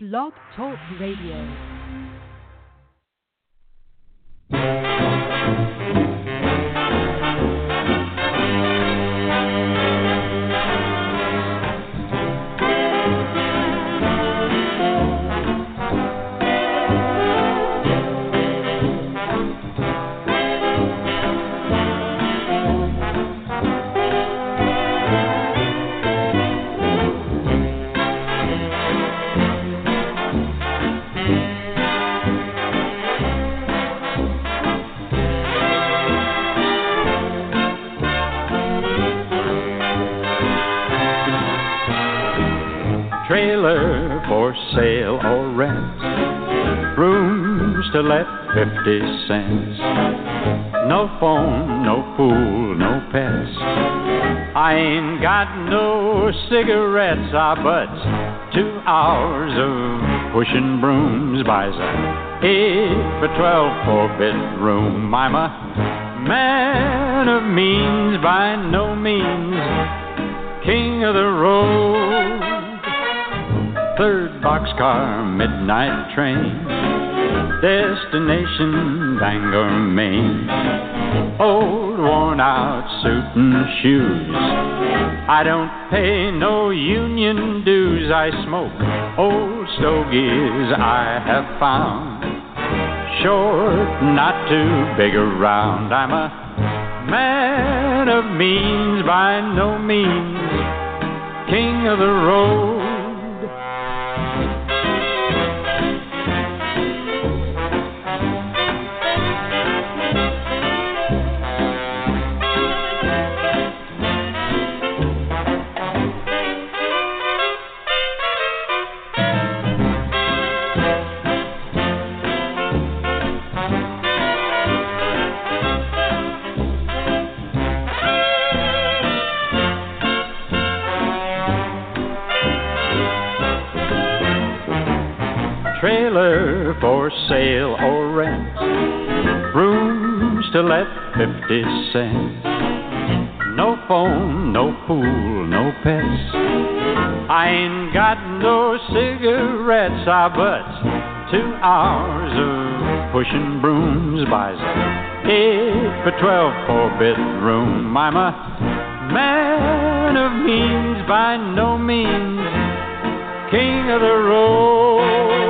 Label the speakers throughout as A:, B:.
A: Blog Talk Radio.
B: Trailer for sale or rent. Rooms to let 50 cents. No phone, no pool, no pets. I ain't got no cigarettes, ah, but two hours of pushing brooms buys a eight for 12 four bedroom. I'm a man of means by no means, king of the road. Third boxcar, midnight train. Destination Bangor, Maine. Old worn out suit and shoes. I don't pay no union dues. I smoke old stogies I have found. Short, not too big around. I'm a man of means by no means. King of the road. 50 cents. No phone, no pool, no pets. I ain't got no cigarettes, ah, but two hours of pushing brooms buys a eight for 12 four bedroom. I'm a man of means by no means, king of the road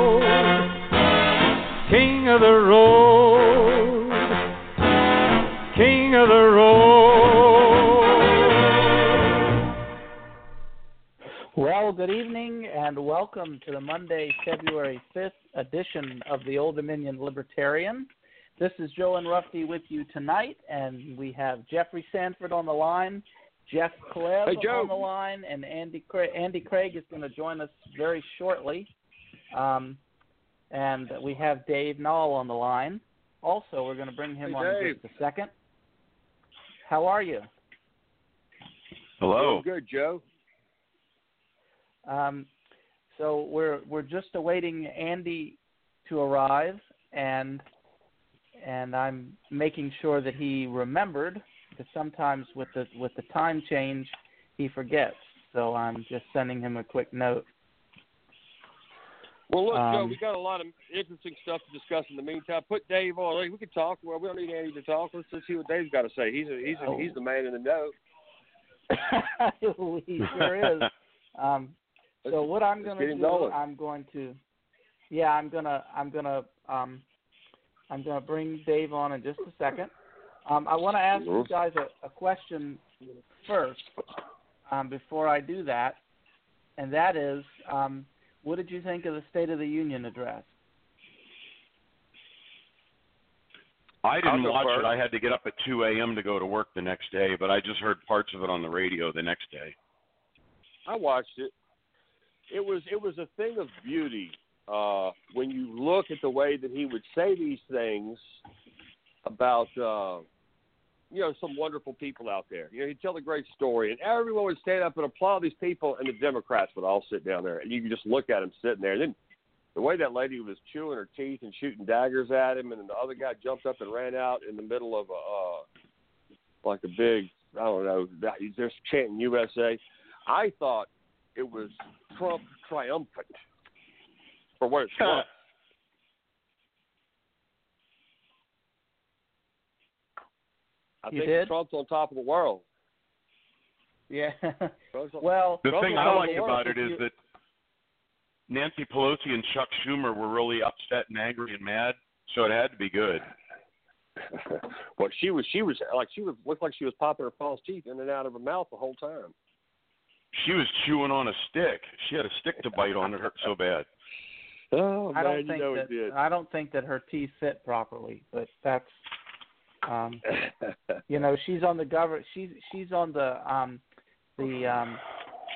B: king of the road,
C: welcome to the Monday, February 5th edition of the Old Dominion Libertarian. This is Joe Enroughty with you tonight, and we have Jeffrey Sanford on the line, Jeff Kleb
D: Hey,
C: on the line, and Andy Craig, Andy Craig is going to join us very shortly. Um, and we have Dave Nalle on the line. Also, we're going to bring him
D: Hey,
C: on in
D: Dave.
C: just a second. How are you?
E: Hello.
D: Doing good, Joe.
C: Um, so we're we're just awaiting Andy to arrive, and and I'm making sure that he remembered because sometimes with the with the time change he forgets. So I'm just sending him a quick note.
D: Well, look, Joe,
C: Um,
D: we got a lot of interesting stuff to discuss in the meantime. Put Dave on. We can talk. Well, we don't need Andy to talk. Let's just see what Dave's got to say. He's a, he's a,
C: Oh.
D: he's the man in the know.
C: he sure is. Um, so what I'm going to do,
D: going.
C: I'm going to, yeah, I'm gonna, I'm gonna, um, I'm gonna bring Dave on in just a second. Um, I want to ask you
D: Mhm.
C: guys a, a question first um, before I do that, and that is, um, what did you think of the State of the Union address?
E: I didn't watch
D: first.
E: it. I had to get up at 2 a.m. to go to work the next day, but I just heard parts of it on the radio the next day.
D: I watched it. It was it was a thing of beauty uh, when you look at the way that he would say these things about uh, you know some wonderful people out there. You know, he'd tell a great story, and everyone would stand up and applaud these people, and the Democrats would all sit down there, and you could just look at him sitting there. And then the way that lady was chewing her teeth and shooting daggers at him, and then the other guy jumped up and ran out in the middle of a uh, like a big I don't know. just chanting USA. I thought it was Trump triumphant. for what it's worth. I
C: You
D: think
C: did?
D: Trump's on top of the world.
C: Yeah.
D: On-
C: well,
E: The
D: Trump's
E: thing I like
D: the world.
E: about it
C: if
E: is
C: you-
E: that Nancy Pelosi and Chuck Schumer were really upset and angry and mad, so it had to be good.
D: well, she was she was like she was looked like she was popping her false teeth in and out of her mouth the whole time.
E: She was chewing on a stick. She had a stick to bite on. It hurt so bad.
D: Oh
C: I
D: man,
C: don't
D: you know
C: that
D: it did.
C: I don't think that her teeth fit properly, but that's um you know, she's on the govern she's she's on the um the um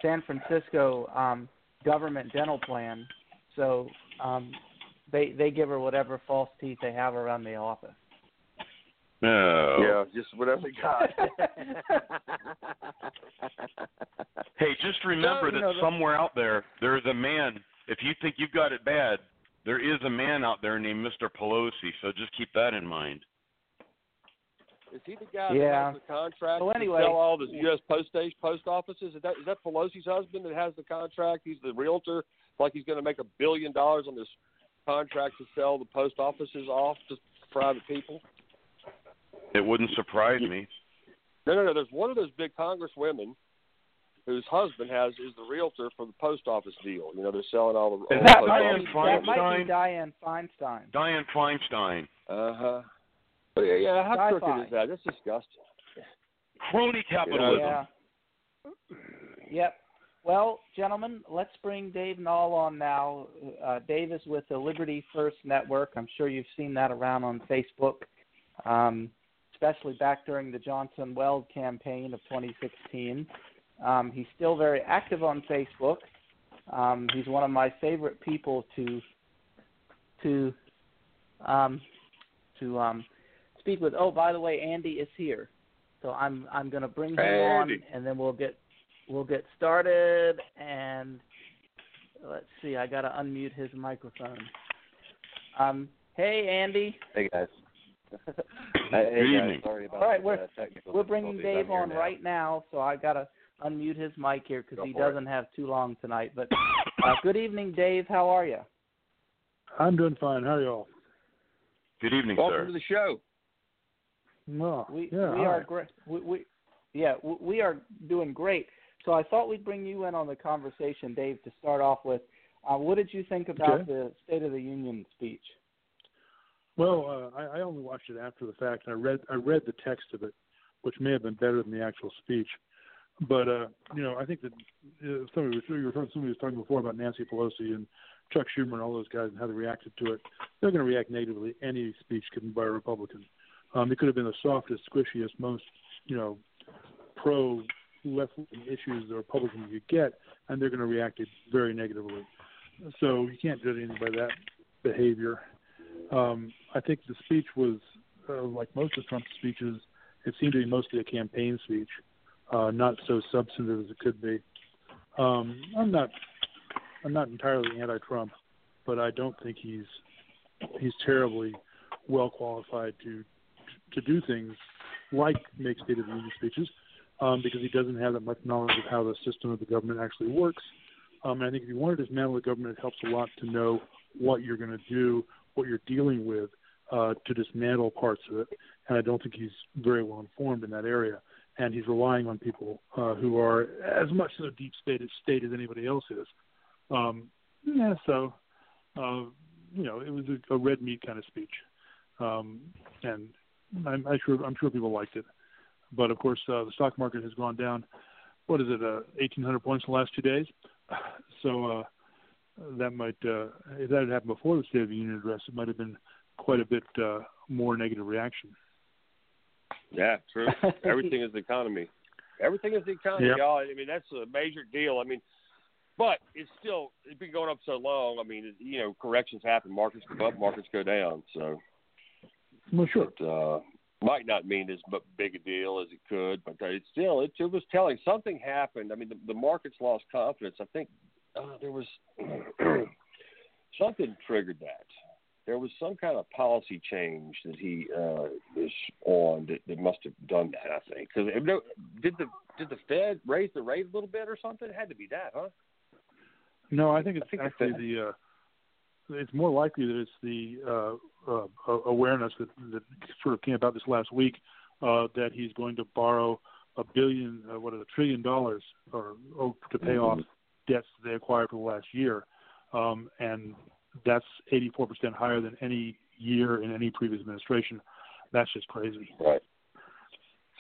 C: San Francisco um government dental plan. So um they they give her whatever false teeth they have around the office.
E: No.
D: yeah, just whatever they got.
E: Hey, just remember
C: you
E: that
C: know,
E: somewhere out there, there is a man. If you think you've got it bad, there is a man out there named Mr. Pelosi. So just keep that in mind.
D: Is he the guy
C: Yeah.
D: that has the contract
C: So anyway-
D: to sell all the U.S. post station post offices? Is that is that Pelosi's husband that has the contract? He's the realtor. Like he's going to make a billion dollars on this contract to sell the post offices off to private people.
E: It wouldn't surprise me.
D: No, no, no. There's one of those big congresswomen whose husband has is the realtor for the post office deal. You know, they're selling all the.
E: Is
D: all
C: that,
D: the
E: Dianne
D: post
C: might that might
E: Feinstein?
C: be Diane Feinstein.
E: Diane Feinstein,
D: Uh huh. But yeah, yeah. How
C: Sci-fi.
D: crooked is that? That's disgusting.
E: crony capitalism.
C: Yeah. Yep. Well, gentlemen, let's bring Dave Nalle on now. Uh, Dave is with the Liberty First Network. I'm sure you've seen that around on Facebook, um, especially back during the Johnson Weld campaign of 2016. Um, he's still very active on Facebook. Um, he's one of my favorite people to to um, to um, speak with. Oh, by the way, Andy is here, so I'm I'm going to bring him on, and then we'll get we'll get started. And let's see, I got to unmute his microphone. Um, hey, Andy.
F: Hey guys.
E: Good
F: hey guys,
E: evening.
F: sorry about
C: All right,
F: the,
C: we're-
F: uh,
C: We're bringing Dave on
F: now.
C: right now, so I got to unmute his mic here because
F: Go
C: he doesn't have too long tonight. But uh, good evening, Dave. How are you?
G: I'm doing fine. How are y'all?
E: Good evening,
D: Welcome
E: sir.
D: to the show.
G: Well,
C: We
G: yeah,
C: we
G: hi.
C: are great. We, we yeah we, we are doing great. So I thought we'd bring you in on the conversation, Dave, to start off with. Uh, what did you think about
G: Okay.
C: the State of the Union speech?
G: Well, uh, I, I only watched it after the fact, and I read I read the text of it, which may have been better than the actual speech. But uh, you know, I think that uh, somebody was you were talking- somebody was talking before about Nancy Pelosi and Chuck Schumer and all those guys and how they reacted to it. They're going to react negatively any speech given by a Republican. Um, it could have been the softest, squishiest, most you know pro left issues the Republicans could get, and they're going to react very negatively. So you can't judge anything by that behavior. Um, I think the speech was uh, like most of Trump's speeches. It seemed to be mostly a campaign speech, uh, not so substantive as it could be. Um, I'm not, I'm not entirely anti-Trump, but I don't think he's he's terribly well qualified to to do things like make State of the Union speeches, um, because he doesn't have that much knowledge of how the system of the government actually works. Um, and I think if you want to dismantle the government, it helps a lot to know what you're going to do, what you're dealing with, uh, to dismantle parts of it. And I don't think he's very well informed in that area. And he's relying on people uh, who are as much of a deep state, state as anybody else is. Um, yeah, so uh, you know, it was a, a red meat kind of speech, um, and I'm, I'm sure I'm sure people liked it. But of course, uh, the stock market has gone down. What is it? Uh, 1,800 points in the last two days. So uh, that might, uh, if that had happened before the State of the Union address, it might have been quite a bit uh, more negative reaction.
D: Yeah, true. Everything is the economy. Everything is the economy,
G: Yep.
D: y'all. I mean, that's a major deal. I mean, but it's still it's been going up so long. I mean, you know, corrections happen. Markets go up, markets go down. So
G: Well, sure.
D: it uh, might not mean as big a deal as it could, but it's still it, it was telling something happened. I mean, the, the markets lost confidence. I think uh, there was something triggered that. There was some kind of policy change that he uh, was on that, that must have done that. I think because did the did the Fed raise the rate a little bit or something? It had to be that, huh?
G: No, I think it's
D: I think
G: actually the uh, it's more likely that it's the uh, uh, awareness that, that sort of came about this last week uh, that he's going to borrow a billion, uh, what, a trillion dollars, or, or to pay
D: Mm-hmm.
G: off debts they acquired for the last year, um, and that's 84% higher than any year in any previous administration. That's just crazy.
F: Right.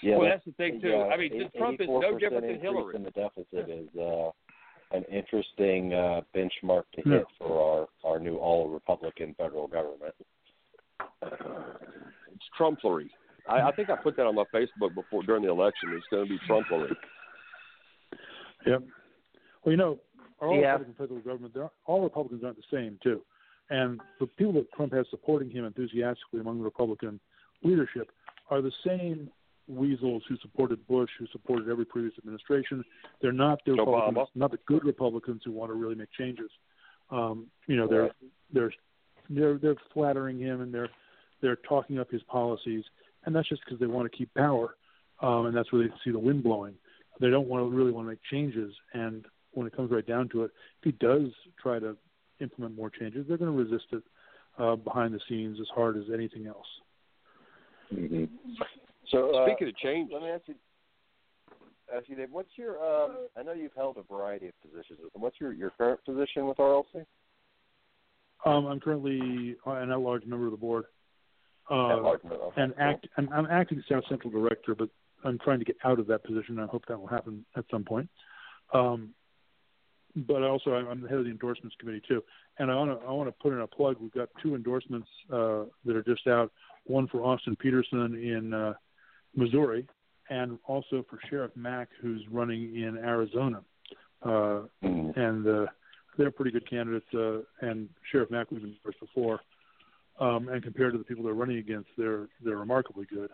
F: Yeah,
D: well,
F: that-
D: that's the thing too.
F: yeah,
D: I mean,
F: eight-
D: Trump is no different than Hillary.
F: In the deficit is uh, an interesting uh, benchmark to
G: Yeah.
F: hit for our our new all Republican federal government.
D: It's Trumpery. I, I think I put that on my Facebook before during the election. It's going to be Trumpery.
G: Yep. Well, you know, all
C: Yeah.
G: Republican federal government, all Republicans aren't the same, too. And the people that Trump has supporting him enthusiastically among the Republican leadership are the same weasels who supported Bush, who supported every previous administration. They're not the
D: Obama.
G: Republicans, not the good Republicans who want to really make changes. Um, you know, they're they're they're they're flattering him and they're they're talking up his policies, and that's just because they want to keep power, um, and that's where they see the wind blowing. They don't want to really want to make changes, and when it comes right down to it, if he does try to implement more changes, they're going to resist it uh, behind the scenes as hard as anything else.
F: Mm-hmm. So uh,
D: Speaking of change,
F: let me ask you, ask you, Dave. What's your? Um, I know you've held a variety of positions. What's your your current position with RLC?
G: Um, I'm currently an at-large member of the board,
F: At
G: uh,
F: large, no,
G: and
F: cool.
G: act. And I'm acting South Central director, but I'm trying to get out of that position. I hope that will happen at some point. Um, but also, I'm the head of the endorsements committee too, and I want to I want to put in a plug. We've got two endorsements uh, that are just out. One for Austin Petersen in uh, Missouri, and also for Sheriff Mack, who's running in Arizona. Uh,
F: Mhm.
G: and uh, they're pretty good candidates. Uh, and Sheriff Mack was endorsed before, um, and compared to the people they're running against, they're they're remarkably good.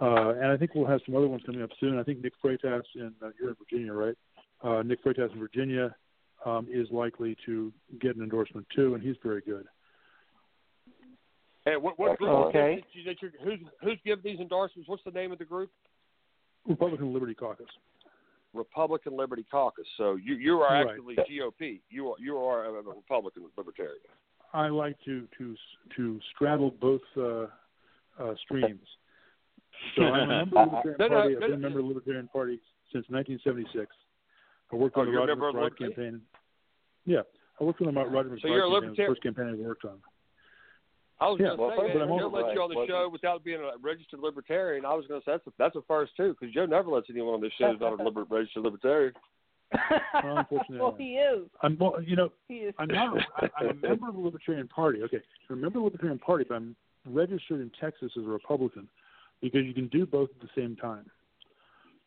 G: Uh, and I think we'll have some other ones coming up soon. I think Nick Freitas in uh, you're in Virginia, right? Uh, Nick Freitas in Virginia um, is likely to get an endorsement too, and he's very good.
D: hey, what, what group
C: Okay.
D: that you, that you're, who's who's giving these endorsements? What's the name of the group?
G: Republican Liberty Caucus.
D: Republican Liberty Caucus. So you you are
G: Right.
D: actually GOP. You are you are a Republican Libertarian.
G: I like to to to straddle both uh, uh, streams. So I'm a member of the Libertarian
D: No, no,
G: Party. I've
D: no,
G: been a
D: no.
G: member of the Libertarian Party since 1976. I worked
D: Oh,
G: on the
D: you're a
G: Roger
D: member of MacBride
G: campaign. Yeah, I worked on the Roger MacBride
D: So you're a
G: campaign. It the
D: libertarian-
G: first campaign I worked on.
D: I was
G: Yeah,
D: going to
F: well,
D: say,
F: but
D: man,
G: I'm
D: Joe
G: also-
D: let you on the
F: Right,
D: show without being a registered libertarian. I was going to say that's a, that's a first too, because Joe never lets anyone on this show who's not a liber- registered libertarian.
G: Well, unfortunately,
H: well, he is.
G: I'm well, you know
H: He is.
G: I'm not. I, I'm a member of the Libertarian Party. Okay, I'm a member of the Libertarian Party, but I'm registered in Texas as a Republican because you can do both at the same time.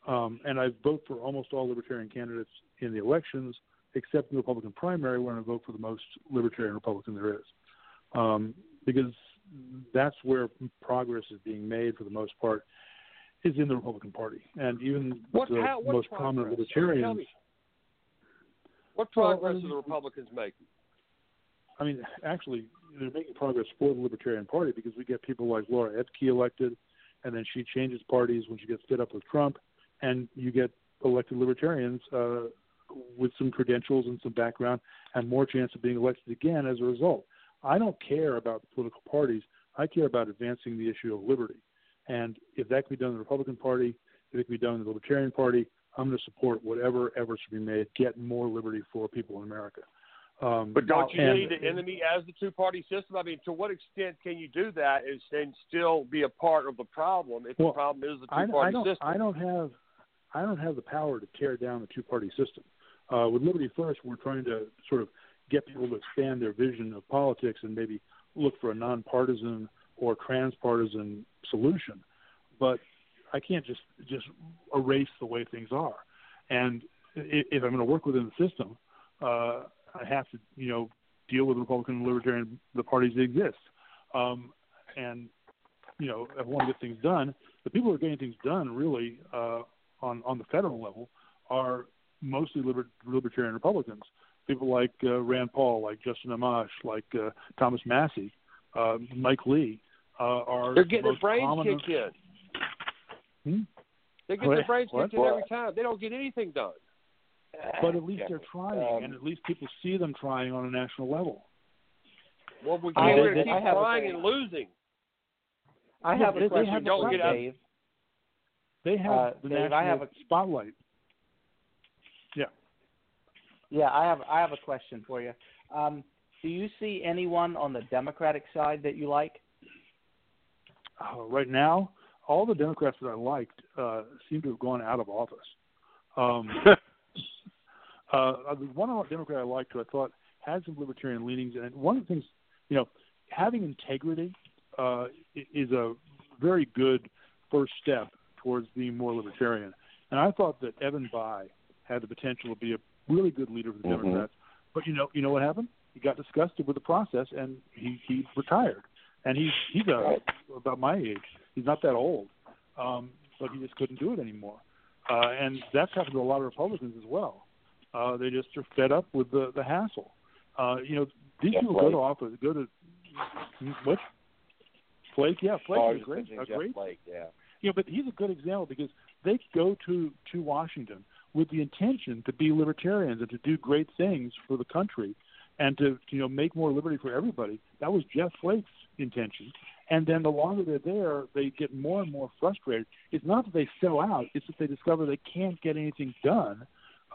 G: Um, and I vote for almost all Libertarian candidates in the elections, except in the Republican primary, where I vote for the most Libertarian Republican there is, um, because that's where progress is being made for the most part, is in the Republican Party, and even
D: What,
G: the
D: how, what
G: most
D: progress?
G: prominent Libertarians.
D: me. What progress
G: um,
D: are the Republicans making?
G: I mean, actually, they're making progress for the Libertarian Party because we get people like Laura Ebke elected, and then she changes parties when she gets fed up with Trump, and you get elected Libertarians uh, with some credentials and some background and more chance of being elected again as a result. I don't care about the political parties. I care about advancing the issue of liberty. And if that can be done in the Republican Party, if it can be done in the Libertarian Party, I'm going to support whatever efforts should be made, get more liberty for people in America. Um,
D: But don't you
G: and-
D: need the enemy as the two party system? I mean, to what extent can you do that and, and still be a part of the problem if
G: Well,
D: the problem is the two party system?
G: I don't have. I don't have the power to tear down the two-party system. Uh, with Liberty First, we're trying to sort of get people to expand their vision of politics and maybe look for a nonpartisan or transpartisan solution. But I can't just just erase the way things are. And if, if I'm going to work within the system, uh, I have to, you know, deal with the Republican and Libertarian the parties that exist. Um, and you know, if I want to get things done, the people who are getting things done really uh, on on the federal level are mostly liber- libertarian Republicans. People like uh, Rand Paul, like Justin Amash, like uh, Thomas Massie, uh, Mike Lee uh, are
D: They're getting
G: the
D: their
G: most
D: brains
G: prominent-
D: kicked in.
G: Hmm?
D: They get
G: What?
D: their brains kicked in every time. They don't get anything done.
G: But at least
F: Yeah.
G: they're trying,
F: Um,
G: and at least people see them trying on a national level.
D: Well, we
C: I-
D: can't
C: they-
D: keep
C: I have
D: trying and losing.
C: I have a question
G: have
D: don't get out-
C: Dave.
G: They have
C: Uh,
G: the
C: Dave, I have a-
G: spotlight.
C: Yeah, Yeah, I have I have a question for you. Um, do you see anyone on the Democratic side that you like?
G: Uh, right now, all the Democrats that I liked uh, seem to have gone out of office. Um, uh, the one Democrat I liked who I thought had some libertarian leanings, and one of the things, you know, having integrity uh, is a very good first step towards being more libertarian. And I thought that Evan Bayh had the potential to be a really good leader for the
F: Mhm.
G: Democrats. But you know, you know what happened? He got disgusted with the process, and he he retired. And he's he's a, about my age. He's not that old, um, but he just couldn't do it anymore. Uh, and that's happened to a lot of Republicans as well. Uh, they just are fed up with the the hassle. Uh, you know, these
F: Jeff
G: people go to office, go to what? Flake, yeah, Flake
F: oh,
G: is great, a
F: Jeff
G: great
F: Flake, yeah.
G: You know, but he's a good example because they go to to Washington with the intention to be libertarians and to do great things for the country and to you know make more liberty for everybody. That was Jeff Flake's intention. And then the longer they're there, they get more and more frustrated. It's not that they sell out; it's that they discover they can't get anything done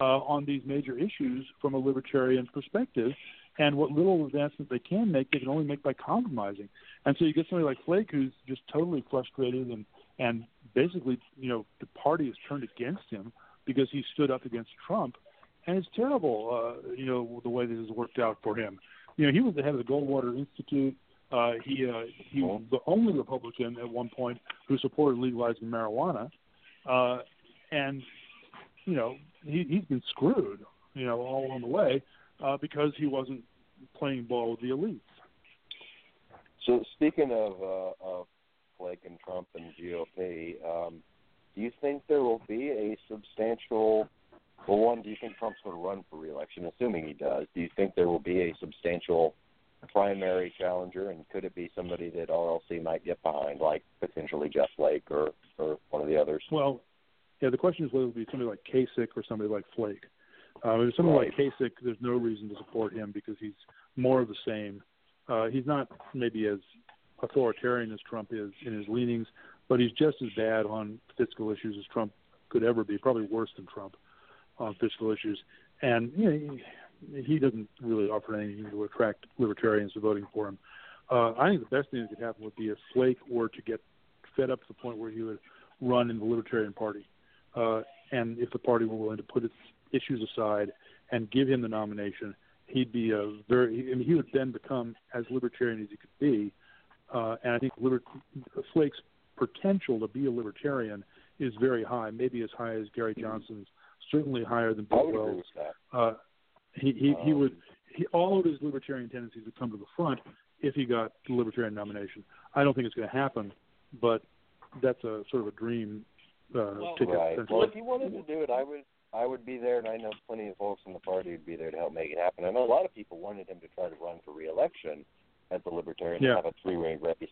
G: uh, on these major issues from a libertarian perspective. And what little advancement they can make, they can only make by compromising. And so you get somebody like Flake who's just totally frustrated and and basically, you know, the party has turned against him because he stood up against Trump, and it's terrible, uh, you know, the way this has worked out for him. You know, he was the head of the Goldwater Institute. Uh, he uh, he was the only Republican at one point who supported legalizing marijuana, uh, and you know he, he's been screwed, you know, all along the way uh, because he wasn't playing ball with the elites.
F: So speaking of uh, of Flake and Trump and GOP, um, do you think there will be a substantial? Well, one, do you think Trump's going to run for reelection? Assuming he does, do you think there will be a substantial primary challenger, and could it be somebody that RLC might get behind, like potentially Jeff Flake or or one of the others?
G: Well, yeah, the question is whether it would be somebody like Kasich or somebody like Flake. Uh, if somebody like Kasich, there's no reason to support him because he's more of the same. Uh, he's not maybe as authoritarian as Trump is in his leanings, but he's just as bad on fiscal issues as Trump could ever be, probably worse than Trump on fiscal issues. And you know, he, he doesn't really offer anything to attract libertarians to voting for him. Uh, I think the best thing that could happen would be if Flake were to get fed up to the point where he would run in the Libertarian Party, uh, and if the party were willing to put its issues aside and give him the nomination, he'd be a very. I mean, he would then become as libertarian as he could be, uh, and I think liber- Flake's potential to be a libertarian is very high, maybe as high as Gary Johnson's, certainly higher than
F: I
G: Bill
F: would
G: Wells.
F: that.
G: Uh, he he, he
F: Um,
G: would he, all of his libertarian tendencies would come to the front if he got the libertarian nomination. I don't think it's going to happen, but that's a sort of a dream uh,
C: Well-
G: ticket.
F: Right. Well, if he wanted to do it, I would. I would be there, and I know plenty of folks in the party would be there to help make it happen. I know a lot of people wanted him to try to run for reelection as a libertarian
G: Yeah.
F: and have a three-way race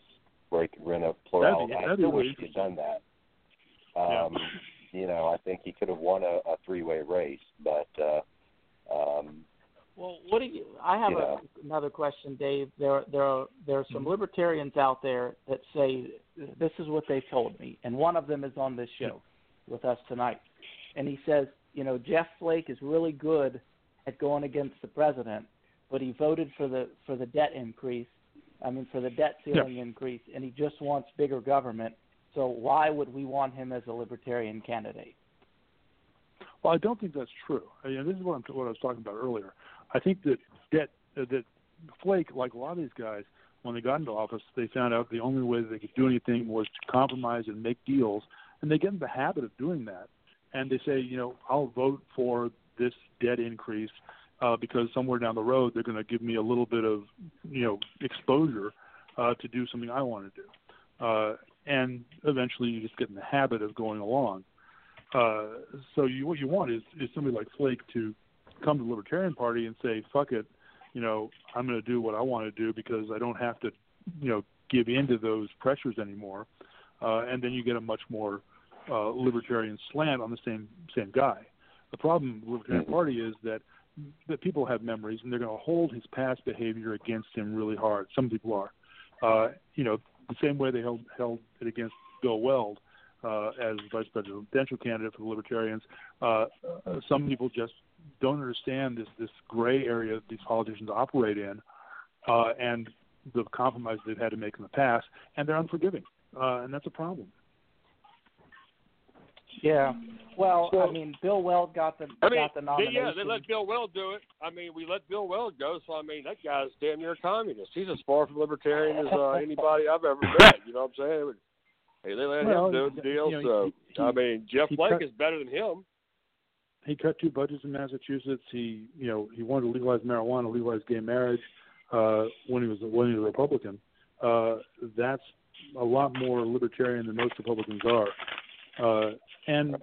F: where he could win a plurality.
G: that'd
F: I still wish he had done that. Um, You know, I think he could have won a, a three-way race, but uh, um,
C: Well, what do you? I have
F: Yeah.
C: a, another question, Dave. There, there are there are
G: Mm-hmm.
C: some libertarians out there that say this is what they told me, and one of them is on this show with us tonight, and he says, you know, Jeff Flake is really good at going against the president, but he voted for the for the debt increase. I mean, for the debt ceiling increase, and he just wants bigger government. So why would we want him as a libertarian candidate?
G: Well, I don't think that's true. I mean, this is what, I'm, what I was talking about earlier. I think that that uh, that Flake, like a lot of these guys, when they got into office, they found out the only way they could do anything was to compromise and make deals, and they get in the habit of doing that. And they say, you know, I'll vote for this debt increase uh, because somewhere down the road they're going to give me a little bit of, you know, exposure uh, to do something I want to do. Uh, and eventually, you just get in the habit of going along. Uh, so you, what you want is, is somebody like Flake to come to the Libertarian Party and say, "Fuck it, you know, I'm going to do what I want to do because I don't have to, you know, give in to those pressures anymore." Uh, and then you get a much more uh, libertarian slant on the same same guy. The problem with the Libertarian Party is that that people have memories and they're going to hold his past behavior against him really hard. Some people are, uh, you know, the same way they held held it against Bill Weld uh, as vice presidential candidate for the Libertarians. Uh, uh, some people just don't understand this this gray area that these politicians operate in, uh, and the compromise they've had to make in the past, and they're unforgiving, uh, and that's a problem.
C: Yeah. Well,
D: So-
C: I mean, Bill Weld got the
D: I mean,
C: got the
D: they,
C: nomination.
D: yeah, they let Bill Weld do it. I mean, we let Bill Weld go, so I mean, that guy's damn near a communist. He's as far from libertarian as uh, anybody I've ever met. You know what I'm saying? Hey, they let
G: Well,
D: him do the deal.
G: you know,
D: so
G: he-
D: I mean, Jeff
G: he
D: Flake
G: cut-
D: is better than him.
G: he cut two budgets in Massachusetts. He, you know, he wanted to legalize marijuana, legalize gay marriage uh, when he was when he was a Republican. Uh, that's a lot more libertarian than most Republicans are. Uh, and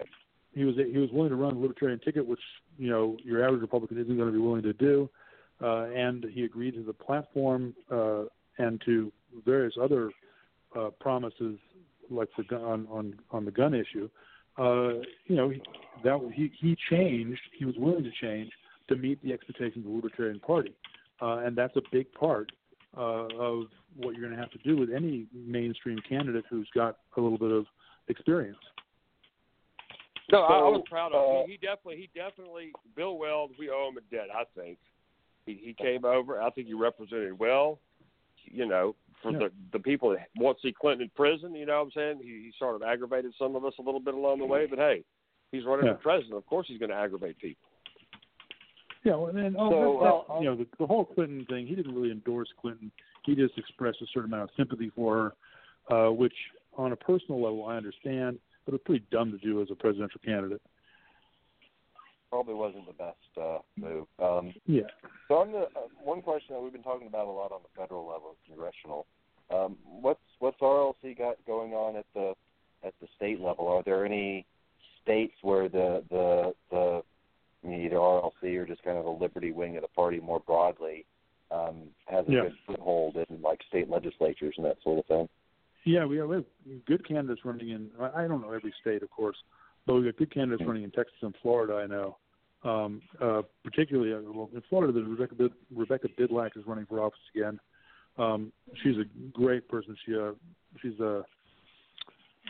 G: he was he was willing to run the libertarian ticket, which you know your average Republican isn't going to be willing to do. Uh, and he agreed to the platform uh, and to various other uh, promises, like the gun on on on the gun issue. Uh, you know, that he he changed. He was willing to change to meet the expectations of the Libertarian Party, uh, and that's a big part uh, of what you're going to have to do with any mainstream candidate who's got a little bit of experience.
D: No, I, I was proud of
F: uh,
D: him. He, he definitely, he definitely, Bill Weld. We owe him a debt. I think he he came over. I think he represented well. You know, for
G: Yeah.
D: the the people that want to see Clinton in prison. You know what I'm saying? He, he sort of aggravated some of us a little bit along the way. But hey, he's running
G: Yeah.
D: for president. Of course, he's going to aggravate people.
G: Yeah, well, and then oh,
F: So,
G: that- that-
C: uh,
G: you know the, the whole Clinton thing. He didn't really endorse Clinton. He just expressed a certain amount of sympathy for her, uh, which on a personal level I understand, but it's pretty dumb to do as a presidential candidate.
F: Probably wasn't the best uh, move. Um,
G: Yeah.
F: so on the uh, one question that we've been talking about a lot on the federal level, congressional. Um, what's what's RLC got going on at the at the state level? Are there any states where the the the I mean, either RLC or just kind of the Liberty wing of the party more broadly um, has a
G: Yeah.
F: good foothold in like state legislatures and that sort of thing?
G: Yeah, we have, good candidates running in. I don't know every state, of course, but we got good candidates running in Texas and Florida. I know, um, uh, particularly uh, well, in Florida, there's Rebecca Bid, Rebecca Bydlak is running for office again. Um, she's a great person. She uh, she's a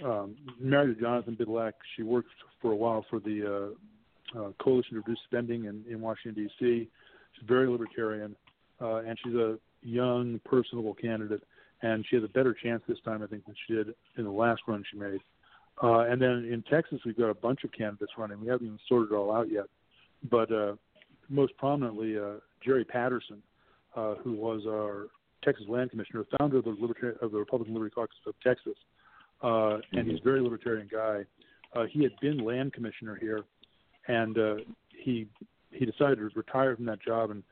G: um, married to Jonathan Bydlak. She worked for a while for the uh, uh, Coalition to Reduce Spending in, in Washington D.C. She's very libertarian, uh, and she's a young, personable candidate and she has a better chance this time, I think, than she did in the last run she made. Uh, and then in Texas, we've got a bunch of candidates running. We haven't even sorted it all out yet, but uh, most prominently, uh, Jerry Patterson, uh, who was our Texas Land Commissioner, founder of the of the Republican Liberty Caucus of Texas, uh, and he's a very libertarian guy. Uh, he had been land commissioner here, and uh, he he decided to retire from that job and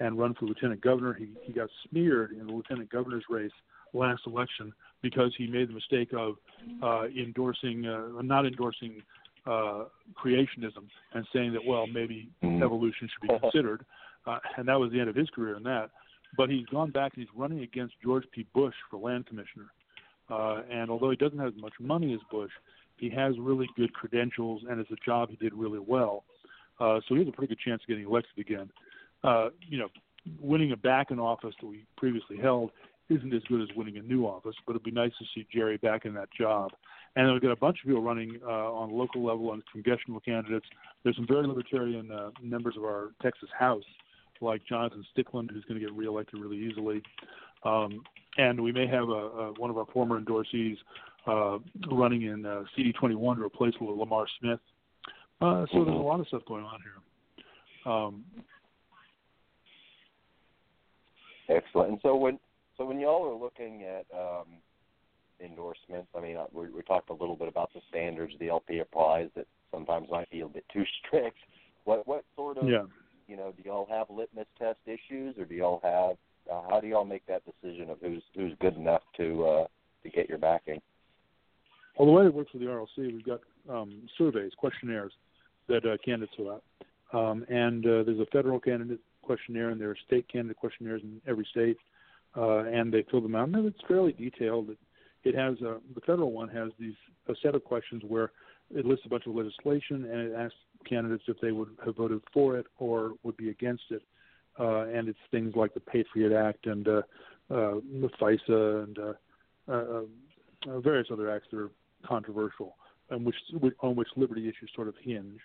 G: and run for lieutenant governor. He he got smeared in the lieutenant governor's race last election because he made the mistake of uh, endorsing, uh, not endorsing uh, creationism and saying that well maybe
F: Mhm.
G: evolution should be considered, uh, and that was the end of his career in that. But he's gone back and he's running against George P. Bush for land commissioner. Uh, and although he doesn't have as much money as Bush, he has really good credentials and it's a job he did really well. Uh, so he has a pretty good chance of getting elected again. Uh, you know, winning a back in office that we previously held isn't as good as winning a new office, but it'd be nice to see Jerry back in that job. And we've got a bunch of people running uh, on local level on congressional candidates. There's some very libertarian uh, members of our Texas House, like Jonathan Stickland, who's going to get reelected really easily. Um, and we may have a, a, one of our former endorsees uh, running in uh, CD21 to replace Lamar Smith. Uh, so there's a lot of stuff going on here. Um,
F: Excellent. And so when so when y'all are looking at um, endorsements, I mean, uh, we, we talked a little bit about the standards the LP applies that sometimes might be a bit too strict. What what sort of
G: yeah.
F: you know do y'all have litmus test issues, or do y'all have uh, how do y'all make that decision of who's who's good enough to uh, to get your backing?
G: Well, the way it works with the RLC, we've got um, surveys, questionnaires that uh, candidates fill out, um, and uh, there's a federal candidate questionnaire, and there are state candidate questionnaires in every state, uh, and they fill them out. And it's fairly detailed. It, it has uh, the federal one has these a set of questions where it lists a bunch of legislation and it asks candidates if they would have voted for it or would be against it. Uh, and it's things like the Patriot Act and uh, uh, the FISA and uh, uh, uh, various other acts that are controversial and which on which liberty issues sort of hinge.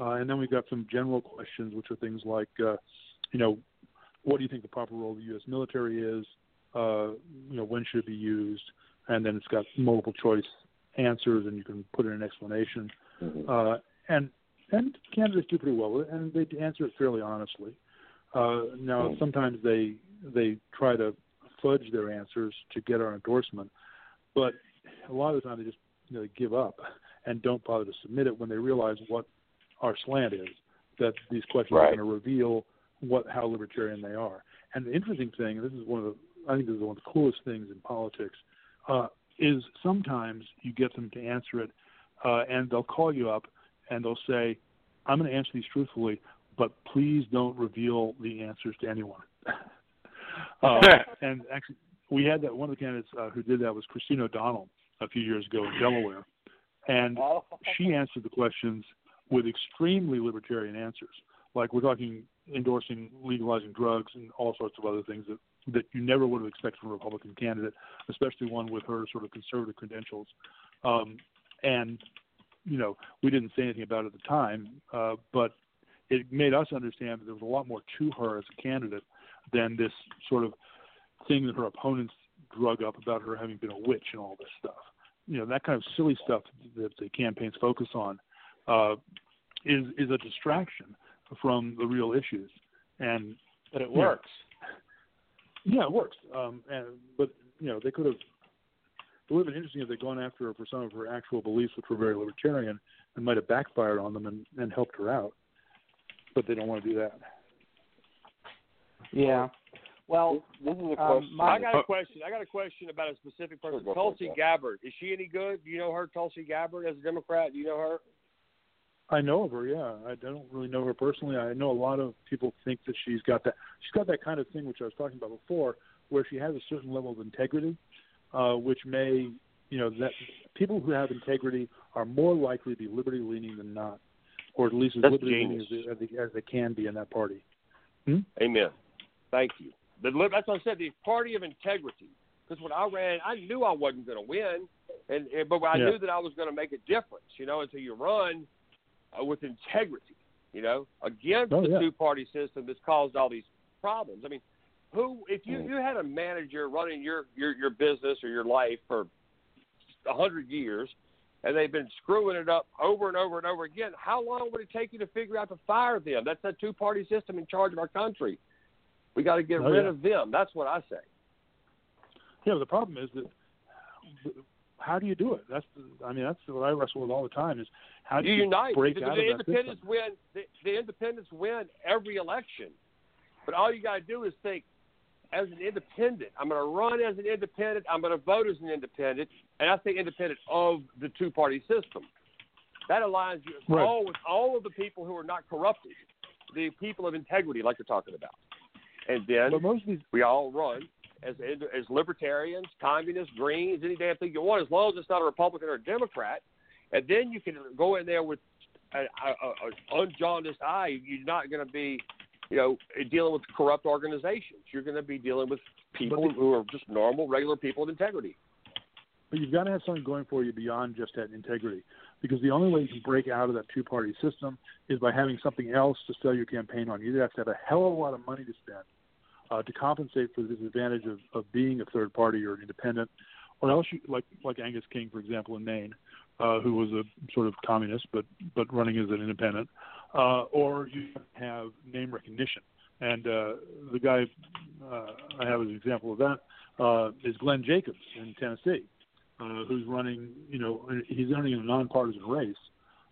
G: Uh, and then we've got some general questions, which are things like, uh, you know, what do you think the proper role of the U.S. military is? Uh, you know, when should it be used? And then it's got multiple choice answers, and you can put in an explanation. Mm-hmm. Uh, and and candidates do pretty well with it, and they answer it fairly honestly. Uh, now, mm-hmm. sometimes they they try to fudge their answers to get our endorsement, but a lot of the time they just you know, give up and don't bother to submit it when they realize what our slant is. That these questions
F: right.
G: are going to reveal what how libertarian they are. And the interesting thing, and this is one of the I think this is one of the coolest things in politics, uh, is sometimes you get them to answer it, uh, and they'll call you up and they'll say, "I'm going to answer these truthfully, but please don't reveal the answers to anyone." uh, and actually, we had that one of the candidates uh, who did that was Christine O'Donnell a few years ago in Delaware, and
C: oh.
G: she answered the questions with extremely libertarian answers. Like we're talking endorsing legalizing drugs and all sorts of other things that that you never would have expected from a Republican candidate, especially one with her sort of conservative credentials. Um, and you know, we didn't say anything about it at the time, uh, but it made us understand that there was a lot more to her as a candidate than this sort of thing that her opponents drug up about her having been a witch and all this stuff. You know, that kind of silly stuff that the campaigns focus on uh, is is a distraction from the real issues. And
C: but it works.
G: Know, yeah, it works. Um, and but you know, they could have. It would have been interesting if they'd gone after her for some of her actual beliefs, which were very libertarian, and might have backfired on them and, and helped her out. But they don't want to do that.
C: Yeah. Well,
F: this, this is a
C: um,
F: question.
C: my,
D: I got a question. I got a question about a specific person.
F: Sure,
D: Tulsi
F: for
D: Gabbard. Is she any good? Do you know her, Tulsi Gabbard, as a Democrat? Do you know her?
G: I know of her. Yeah, I don't really know her personally. I know a lot of people think that she's got that. She's got that kind of thing, which I was talking about before, where she has a certain level of integrity, uh, which may, you know, that people who have integrity are more likely to be liberty leaning than not, or at least as liberty leaning as they, as, they, as they can be in that party. Hmm?
D: Amen. Thank you. The, that's what I said. The party of integrity. Because when I ran, I knew I wasn't going to win, and, and but I
G: Yeah.
D: knew that I was going to make a difference. You know, until you run uh, with integrity. You know, against
G: Oh,
D: the
G: yeah.
D: two-party system that's caused all these problems. I mean, who if you you had a manager running your your your business or your life for a hundred years, and they've been screwing it up over and over and over again, how long would it take you to figure out to fire them? That's a two-party system in charge of our country. We got to get
G: Oh,
D: rid
G: yeah.
D: of them. That's what I say.
G: Yeah, the problem is that how do you do it? That's the, I mean that's what I wrestle with all the time is how do
D: you
G: you
D: unite.
G: break
D: the,
G: out
D: the
G: of that
D: independents
G: system?
D: win. The, the independents win every election, but all you got to do is think. As an independent, I'm going to run as an independent. I'm going to vote as an independent, and I say independent of the two-party system. That aligns you
G: Right.
D: all with all of the people who are not corrupted, the people of integrity, like you're talking about. And then
G: these
D: we all run as as libertarians, communists, greens, any damn thing you want, as long as it's not a Republican or a Democrat. And then you can go in there with an unjaundiced eye. You're not going to be, you know, dealing with corrupt organizations. You're going to be dealing with people
G: the-
D: who are just normal, regular people of integrity.
G: But you've got to have something going for you beyond just that integrity, because the only way you can break out of that two-party system is by having something else to sell your campaign on. You either have to have a hell of a lot of money to spend uh, to compensate for the disadvantage of, of being a third party or an independent, or else you, like like Angus King, for example, in Maine, uh, who was a sort of communist but but running as an independent, uh, or you have name recognition. And uh, the guy uh, I have as an example of that uh, is Glenn Jacobs in Tennessee uh, who's running, you know, he's running in a nonpartisan race,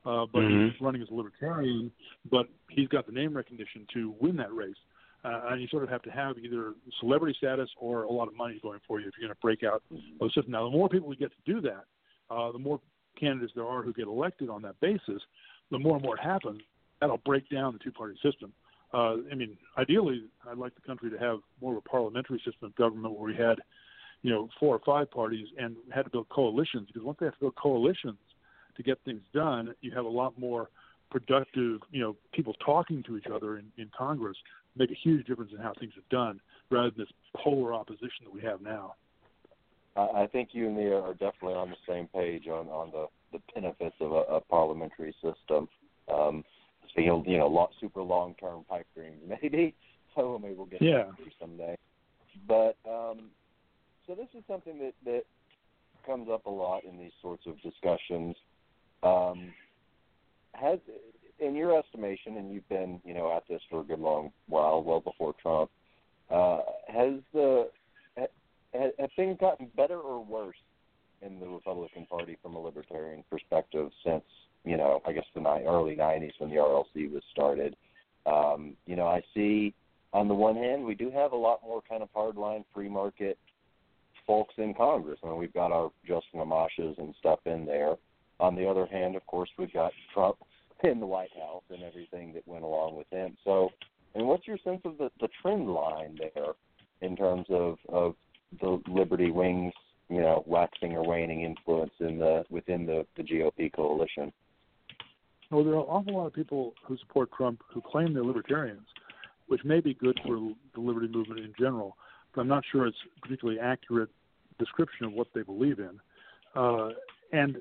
G: uh, but
E: Mhm.
G: he's running as a libertarian, but he's got the name recognition to win that race. Uh, and you sort of have to have either celebrity status or a lot of money going for you if you're going to break out the system. Now, the more people we get to do that, uh, the more candidates there are who get elected on that basis, the more and more it happens. That'll break down the two-party system. Uh, I mean, ideally, I'd like the country to have more of a parliamentary system of government where we had you know, four or five parties and had to build coalitions because once they have to build coalitions to get things done, you have a lot more productive, you know, people talking to each other in, in Congress make a huge difference in how things are done, rather than this polar opposition that we have now.
F: I think you and me are definitely on the same page on on the the benefits of a, a parliamentary system. Um, so you know, lot, super long term pipe dreams, maybe. So maybe we'll get
G: yeah.
F: to someday. But um, so this is something that that comes up a lot in these sorts of discussions. Um, has, in your estimation, and you've been you know at this for a good long while, well before Trump, uh, has the have things gotten better or worse in the Republican Party from a libertarian perspective since you know I guess the ni- early '90s when the RLC was started? Um, you know, I see on the one hand we do have a lot more kind of hardline free market folks in Congress. I mean, we've got our Justin Amashas and stuff in there. On the other hand, of course, we've got Trump in the White House and everything that went along with him. So, and what's your sense of the, the trend line there in terms of, of the Liberty Wings, you know, waxing or waning influence in the within the, the GOP coalition?
G: Well, there are an awful lot of people who support Trump who claim they're libertarians, which may be good for the liberty movement in general, but I'm not sure it's a particularly accurate description of what they believe in. Uh, and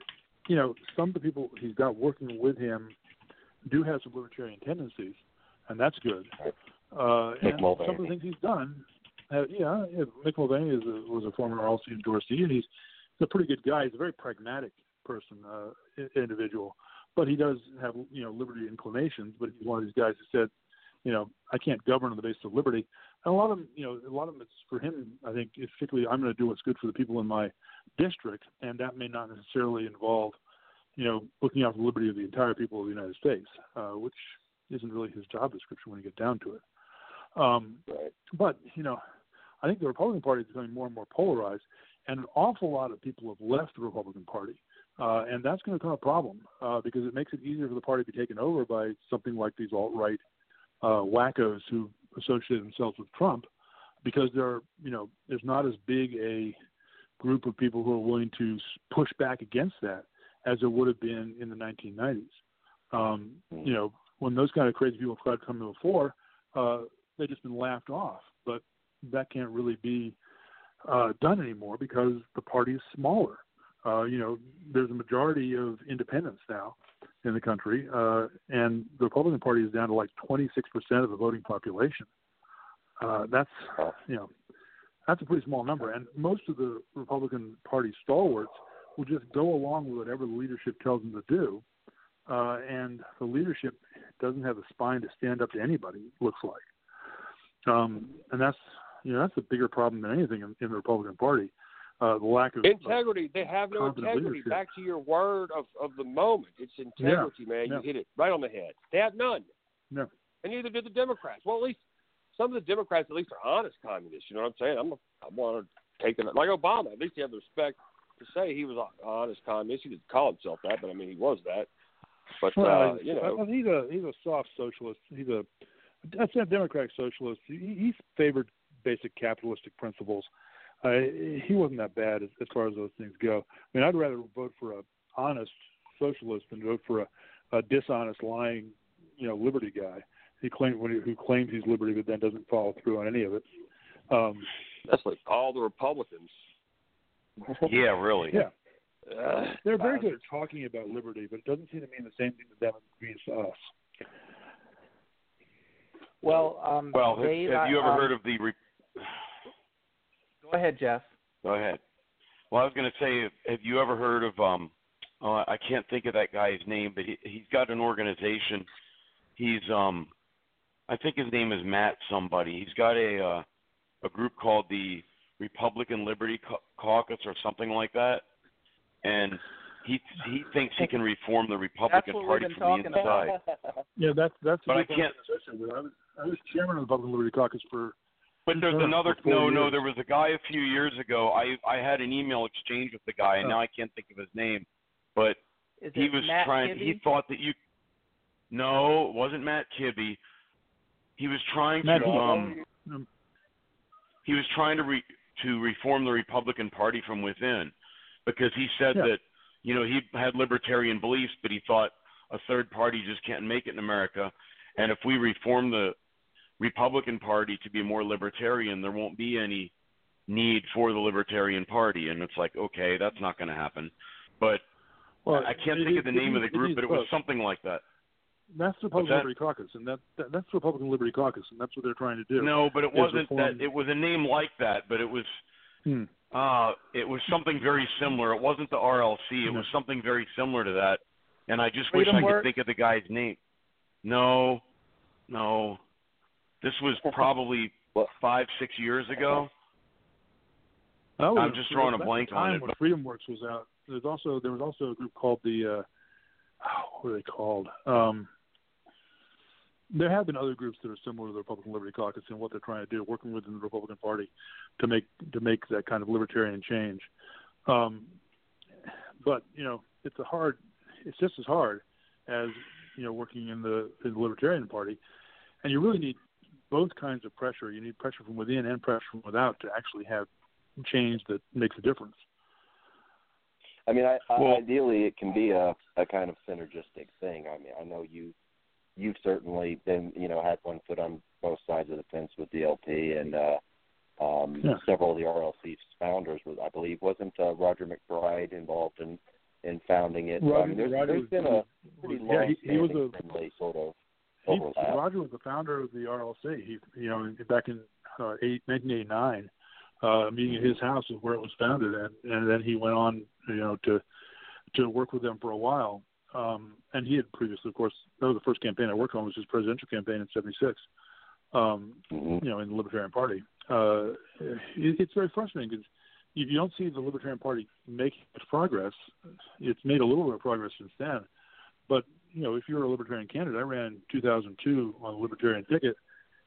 G: you know, some of the people he's got working with him do have some libertarian tendencies, and that's good. Uh, and
F: Mulvaney.
G: some of the things he's done, uh, yeah, yeah, Mick Mulvaney is a, was a former RLC endorsee, and he's, he's a pretty good guy. He's a very pragmatic person, uh, individual, but he does have you know liberty inclinations. But he's one of these guys who said, you know, I can't govern on the basis of liberty. And a lot of them, you know, a lot of them, it's for him. I think, is particularly, I'm going to do what's good for the people in my district, and that may not necessarily involve, you know, looking out for the liberty of the entire people of the United States, uh, which isn't really his job description when you get down to it. Um,
F: right.
G: But you know, I think the Republican Party is becoming more and more polarized, and an awful lot of people have left the Republican Party. Uh, and that's going to become a problem uh, because it makes it easier for the party to be taken over by something like these alt-right uh, wackos who associate themselves with Trump, because there, you know, there's not as big a group of people who are willing to push back against that as there would have been in the 1990s. Um, you know, when those kind of crazy people tried to come to the fore, uh, they've just been laughed off. But that can't really be uh, done anymore because the party is smaller. Uh, you know, there's a majority of independents now in the country, uh, and the Republican Party is down to like 26% of the voting population. Uh, that's you know, that's a pretty small number, and most of the Republican Party stalwarts will just go along with whatever the leadership tells them to do, uh, and the leadership doesn't have the spine to stand up to anybody. Looks like, um, and that's you know that's a bigger problem than anything in, in the Republican Party. Uh, the lack of
D: integrity. They have no integrity.
G: leadership.
D: Back to your word of of the moment. It's integrity, man.
G: yeah.
D: You hit it right on the head. They have none,
G: no.
D: and neither do the Democrats. Well, at least some of the Democrats, at least, are honest communists. You know what I'm saying? I'm a, I want to take it like Obama. At least he had the respect to say he was an honest communist. He didn't call himself that, but I mean, he was that. But
G: Well,
D: uh, you know,
G: he's a he's a soft socialist. He's a that's a democratic socialist. He, he favored basic capitalistic principles. Uh, he wasn't that bad as, as far as those things go. I mean, I'd rather vote for a honest socialist than vote for a, a dishonest, lying, you know, liberty guy. He claimed when he, who claims he's liberty, but then doesn't follow through on any of it. Um,
D: that's like all the Republicans.
E: Yeah, really.
G: yeah,
D: Uh,
G: they're very good at talking about liberty, but it doesn't seem to mean the same thing to them as it means to us.
C: Well, um,
E: Well, have,
C: Dave,
E: have you ever
C: um,
E: heard of the? Re-
C: Go ahead, Jeff.
E: Go ahead. Well, I was going to say, have you ever heard of? um uh, I can't think of that guy's name, but he, he's got an organization. He's um, I think his name is Matt somebody. He's got a uh, a group called the Republican Liberty Caucus or something like that, and he he thinks he can reform the Republican Party from the
C: talking about.
E: inside.
G: Yeah, that's that's.
E: But I can't-
G: I was I was chairman of the Republican Liberty Caucus for.
E: But there's
G: Sure,
E: another
G: for four
E: no no there was a guy a few years ago I I had an email exchange with the guy and
G: Oh.
E: now I can't think of his name but
C: Is
E: he was
C: Matt
E: trying
C: Kibbe?
E: he thought that you no it wasn't Matt Kibbe he was trying
G: Matt
E: to
G: Kibbe.
E: um
G: Um,
E: he was trying to re, to reform the Republican Party from within because he said
G: Yeah.
E: that you know he had libertarian beliefs but he thought a third party just can't make it in America. And if we reform the Republican Party to be more libertarian, there won't be any need for the Libertarian Party. And it's like, okay, that's not going to happen. But
G: Well,
E: I can't think
G: is-
E: of the name
G: is-
E: of the group,
G: is
E: but it was something like that.
G: That's the Republican
E: that?
G: Liberty Caucus, and that, that that's the Republican Liberty Caucus, and that's what they're trying to do.
E: No, but it wasn't
G: reform-
E: that. It was a name like that, but it was
G: Hmm.
E: uh it was something very similar. It wasn't the RLC. It
G: No.
E: was something very similar to that. And I just
C: Freedom
E: wish I
C: Works?
E: could think of the guy's name. No, no. This was probably
F: What?
E: five, six years ago.
G: That was
E: I'm just drawing a
G: that's the
E: blank on it,
G: When
E: but-
G: Freedom Works was out, there's also there was also a group called the uh, oh, what are they called? Um, there have been other groups that are similar to the Republican Liberty Caucus and what they're trying to do, working within the Republican Party to make to make that kind of libertarian change. Um, but you know, it's a hard. It's just as hard as you know working in the in the Libertarian Party, and you really need both kinds of pressure. You need pressure from within and pressure from without to actually have change that makes a difference.
F: I mean, I, I,
E: Well-
F: ideally, it can be a a kind of synergistic thing. I mean, I know you you've certainly been you know had one foot on both sides of the fence with DLP and uh, um,
G: Yeah.
F: several of the RLC's founders. Was I believe wasn't uh, Roger MacBride involved in in founding it? I
G: Roger-
F: mean, there's,
G: Roger
F: there's
G: was-
F: been a pretty
G: yeah, he, he was a
F: friendly sort of
G: he,
F: overlap.
G: Roger was the founder of the RLC. He, you know, back in uh, eight, 1989, uh, meeting at his house is where it was founded, and and then he went on, you know, to to work with them for a while. Um, and he had previously, of course, that was the first campaign I worked on, was his presidential campaign in '76. Um,
F: Mhm.
G: you know, in the Libertarian Party. Uh, it, it's very frustrating because you, you don't see the Libertarian Party making much progress. It's made a little bit of progress since then, but you know, if you're a Libertarian candidate, I ran in 2002 on the Libertarian ticket,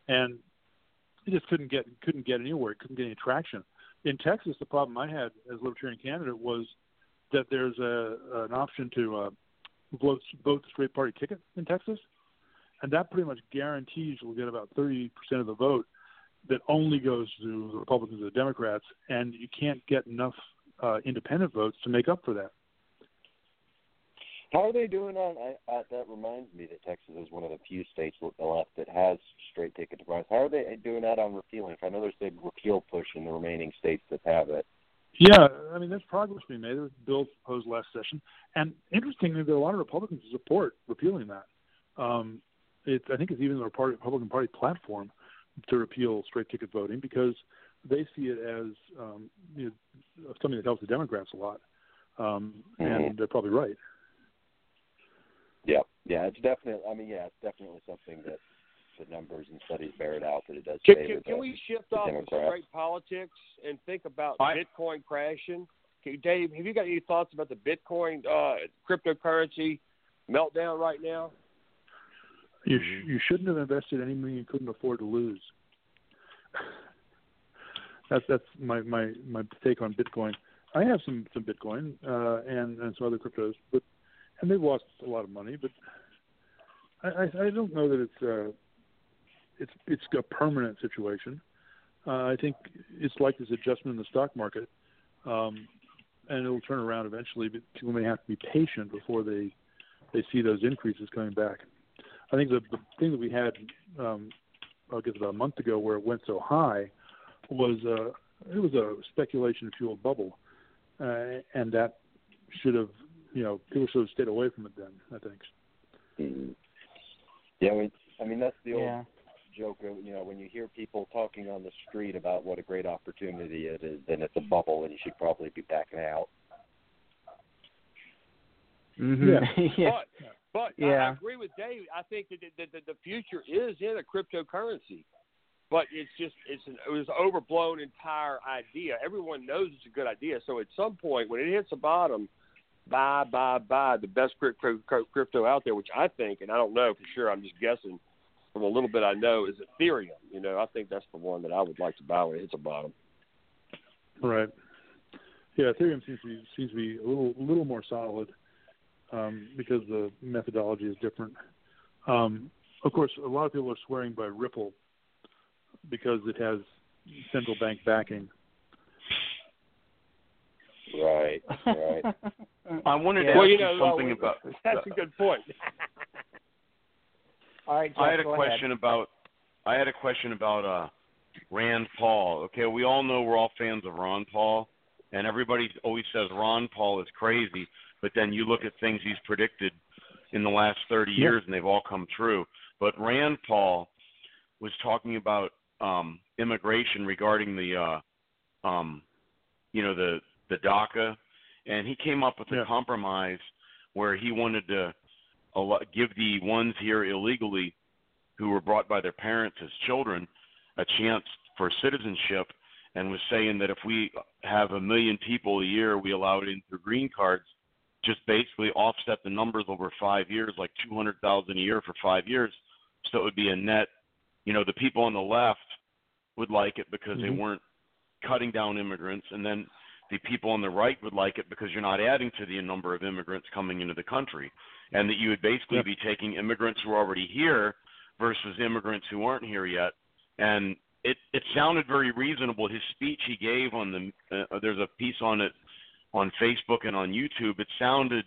G: and it just couldn't get couldn't get anywhere. It couldn't get any traction. In Texas, the problem I had as a Libertarian candidate was that there's a an option to uh, vote vote the straight party ticket in Texas, and that pretty much guarantees you'll get about 30% of the vote that only goes to the Republicans or the Democrats, and you can't get enough uh, independent votes to make up for that.
F: How are they doing on? I, I, that reminds me that Texas is one of the few states left that has straight ticket to. How are they doing that on repealing? I know there's a big repeal push in the remaining states that have it.
G: Yeah, I mean, there's progress being made. There was bills proposed last session, and interestingly, there are a lot of Republicans who support repealing that. Um, it, I think it's even the Republican Party platform to repeal straight ticket voting because they see it as um, you know, something that helps the Democrats a lot, um, and they're probably right.
F: Yeah, yeah, it's definitely. I mean, yeah, it's definitely something that the numbers and studies bear it out that it does
D: Can,
F: favor
D: can, can
F: the-
D: we shift
F: the
D: off of straight politics and think about
E: I-
D: Bitcoin crashing? Okay, Dave, have you got any thoughts about the Bitcoin uh, cryptocurrency meltdown right now?
G: You sh- you shouldn't have invested any money you couldn't afford to lose. that's that's my my my take on Bitcoin. I have some some Bitcoin uh, and and some other cryptos, but and they've lost a lot of money. But I I, I don't know that it's uh, it's it's a permanent situation. Uh, I think it's like this adjustment in the stock market, um, and it'll turn around eventually. But people may have to be patient before they they see those increases coming back. I think the, the thing that we had, um, I guess about a month ago, where it went so high, was uh, it was a speculation fueled bubble, uh, and that should have, you know, people should have stayed away from it then. I think.
F: Mhm. Yeah, I mean, I mean that's the old
C: Yeah.
F: Joke. You know, when you hear people talking on the street about what a great opportunity it is, then it's a bubble, and you should probably be backing out.
C: Mm-hmm. yeah.
D: But but I, I agree with Dave. I think that the, the, the future is in a cryptocurrency, but it's just it's an, it was an overblown entire idea. Everyone knows it's a good idea. So at some point when it hits the bottom, buy buy buy the best crypto crypto out there, which I think, and I don't know for sure. I'm just guessing from a little bit I know is Ethereum. You know, I think that's the one that I would like to buy when it hits the bottom.
G: Right. Yeah, Ethereum seems to be seems to be a little a little more solid um, because the methodology is different. Um, of course, a lot of people are swearing by Ripple because it has central bank backing.
F: Right, right.
E: I wanted
C: Yeah.
E: to
D: Well,
E: ask
D: you
E: you
D: know,
E: something
D: well,
E: about.
D: that's a good point.
C: All right, Jeff,
E: I had a question
C: ahead.
E: about. I had a question about uh, Rand Paul. Okay, we all know we're all fans of Ron Paul, and everybody always says Ron Paul is crazy. But then you look at things he's predicted in the last 30
G: Yeah.
E: years, and they've all come true. But Rand Paul was talking about um, immigration regarding the, uh, um, you know, the the DACA, and he came up with
G: Yeah.
E: a compromise where he wanted to give the ones here illegally who were brought by their parents as children a chance for citizenship and was saying that if we have a million people a year we allow it in through green cards just basically offset the numbers over five years like 200,000 a year for 5 years so it would be a net you know the people on the left would like it because they
G: Mhm.
E: weren't cutting down immigrants and then the people on the right would like it because you're not adding to the number of immigrants coming into the country and that you would basically
G: Yep.
E: be taking immigrants who are already here versus immigrants who aren't here yet. And it it sounded very reasonable. His speech he gave on the uh, there's a piece on it on Facebook and on YouTube. It sounded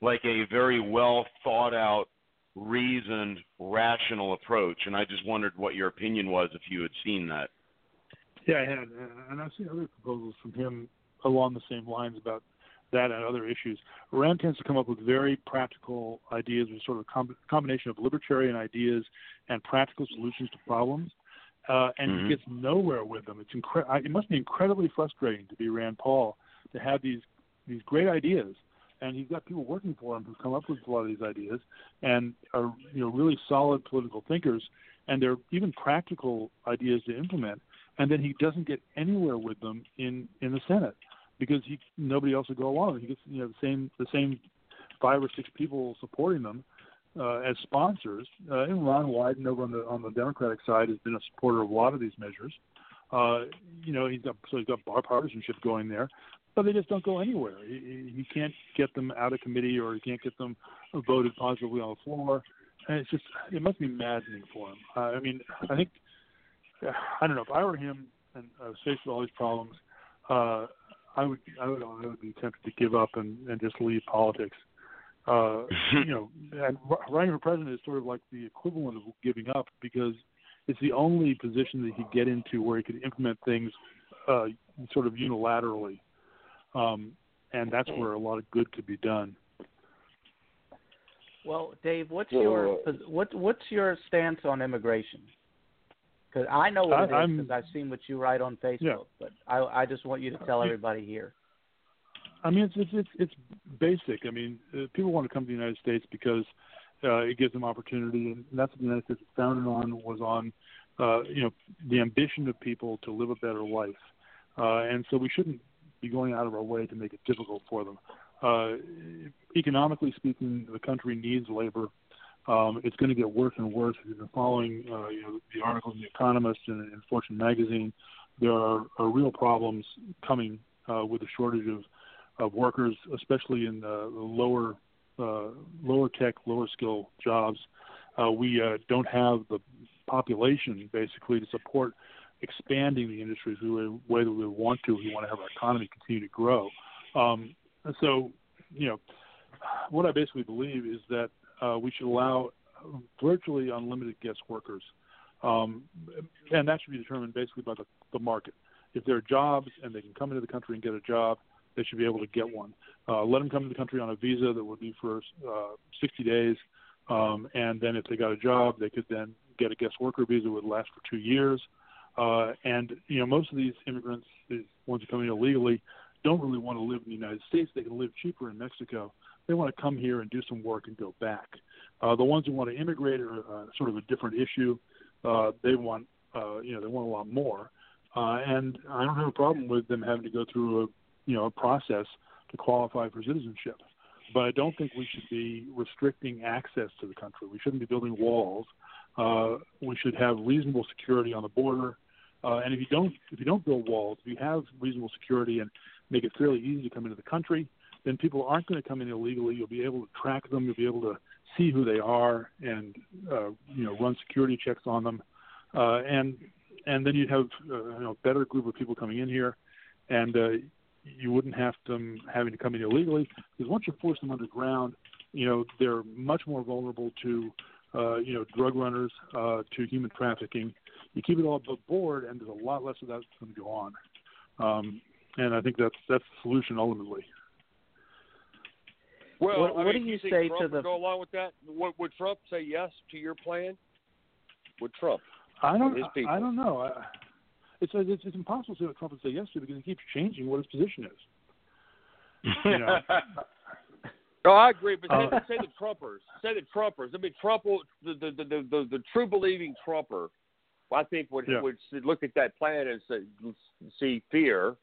E: like a very well thought out, reasoned, rational approach. And I just wondered what your opinion was if you had seen that.
G: Yeah, I had, and I've seen other proposals from him along the same lines about that and other issues. Rand tends to come up with very practical ideas, with sort of com- combination of libertarian ideas and practical solutions to problems, uh, and
E: Mhm.
G: he gets nowhere with them. It's incre- I- it must be incredibly frustrating to be Rand Paul to have these these great ideas, and he's got people working for him who've come up with a lot of these ideas and are you know really solid political thinkers, and they're even practical ideas to implement and then he doesn't get anywhere with them in in the Senate because he nobody else will go along. He gets you know the same the same five or six people supporting them uh, as sponsors. Uh, and Ron Wyden over on the on the Democratic side has been a supporter of a lot of these measures. Uh, you know he's got so he's got bipartisanship going there, but they just don't go anywhere. He, he can't get them out of committee or he can't get them voted positively on the floor. And it's just it must be maddening for him. Uh, I mean I think I don't know. If I were him and I faced with all these problems, uh, I would I would I would be tempted to give up and, and just leave politics. Uh, you know, and running for president is sort of like the equivalent of giving up because it's the only position that he could get into where he could implement things uh, sort of unilaterally, um, and that's where a lot of good could be done.
C: Well, Dave, what's your
F: uh,
C: what what's your stance on immigration? Because I know what
G: I-
C: it is because I've seen what you write on Facebook.
G: Yeah.
C: But I I just want you to tell everybody here.
G: I mean, it's it's it's, it's basic. I mean, uh, people want to come to the United States because uh, it gives them opportunity, and that's what the United States was founded on was on, uh, you know, the ambition of people to live a better life, uh, and so we shouldn't be going out of our way to make it difficult for them. Uh, economically speaking, the country needs labor. Um, it's going to get worse and worse. If you've been following, uh, you know, the articles in the Economist and in Fortune magazine, there are, are real problems coming uh, with the shortage of of workers, especially in the lower uh, lower tech, lower skill jobs. Uh, we uh, don't have the population basically to support expanding the industries the way that we want to. We want to have our economy continue to grow. Um, so, you know, what I basically believe is that uh, we should allow virtually unlimited guest workers, um, and that should be determined basically by the, the market. If there are jobs and they can come into the country and get a job, they should be able to get one. Uh, let them come to the country on a visa that would be for uh, 60 days, um, and then if they got a job, they could then get a guest worker visa that would last for two years. Uh, and you know, most of these immigrants, these ones who come in illegally, don't really want to live in the United States. They can live cheaper in Mexico. They want to come here and do some work and go back. Uh, the ones who want to immigrate are uh, sort of a different issue. Uh, they want, uh, you know, they want a lot more. Uh, and I don't have a problem with them having to go through a, you know, a process to qualify for citizenship. But I don't think we should be restricting access to the country. We shouldn't be building walls. Uh, we should have reasonable security on the border. Uh, and if you don't, if you don't build walls, if you have reasonable security and make it fairly easy to come into the country, then people aren't going to come in illegally. You'll be able to track them. You'll be able to see who they are and uh, you know run security checks on them. Uh, and and then you'd have uh, you know a better group of people coming in here, and uh, you wouldn't have them having to come in illegally because once you force them underground, you know they're much more vulnerable to uh, you know drug runners, uh, to human trafficking. You keep it all above board, and there's a lot less of that going to go on. Um, and I think that's that's the solution ultimately.
D: Well,
C: What-
D: I
C: what
D: mean,
C: do you
D: think
C: say
D: Trump
C: to
D: would
C: the-
D: go along with that? Would, would Trump say yes to your plan? Would Trump?
G: I don't.
D: his people.
G: I don't know. I, it's, it's it's impossible to say what Trump would say yes to because he keeps changing what his position is. You know.
D: No, I agree, but say,
G: Uh,
D: say the Trumpers. Say the Trumpers. I mean, Trump, will, the, the the the the the true believing Trumper, I think would
G: Yeah.
D: would look at that plan and say, see fear,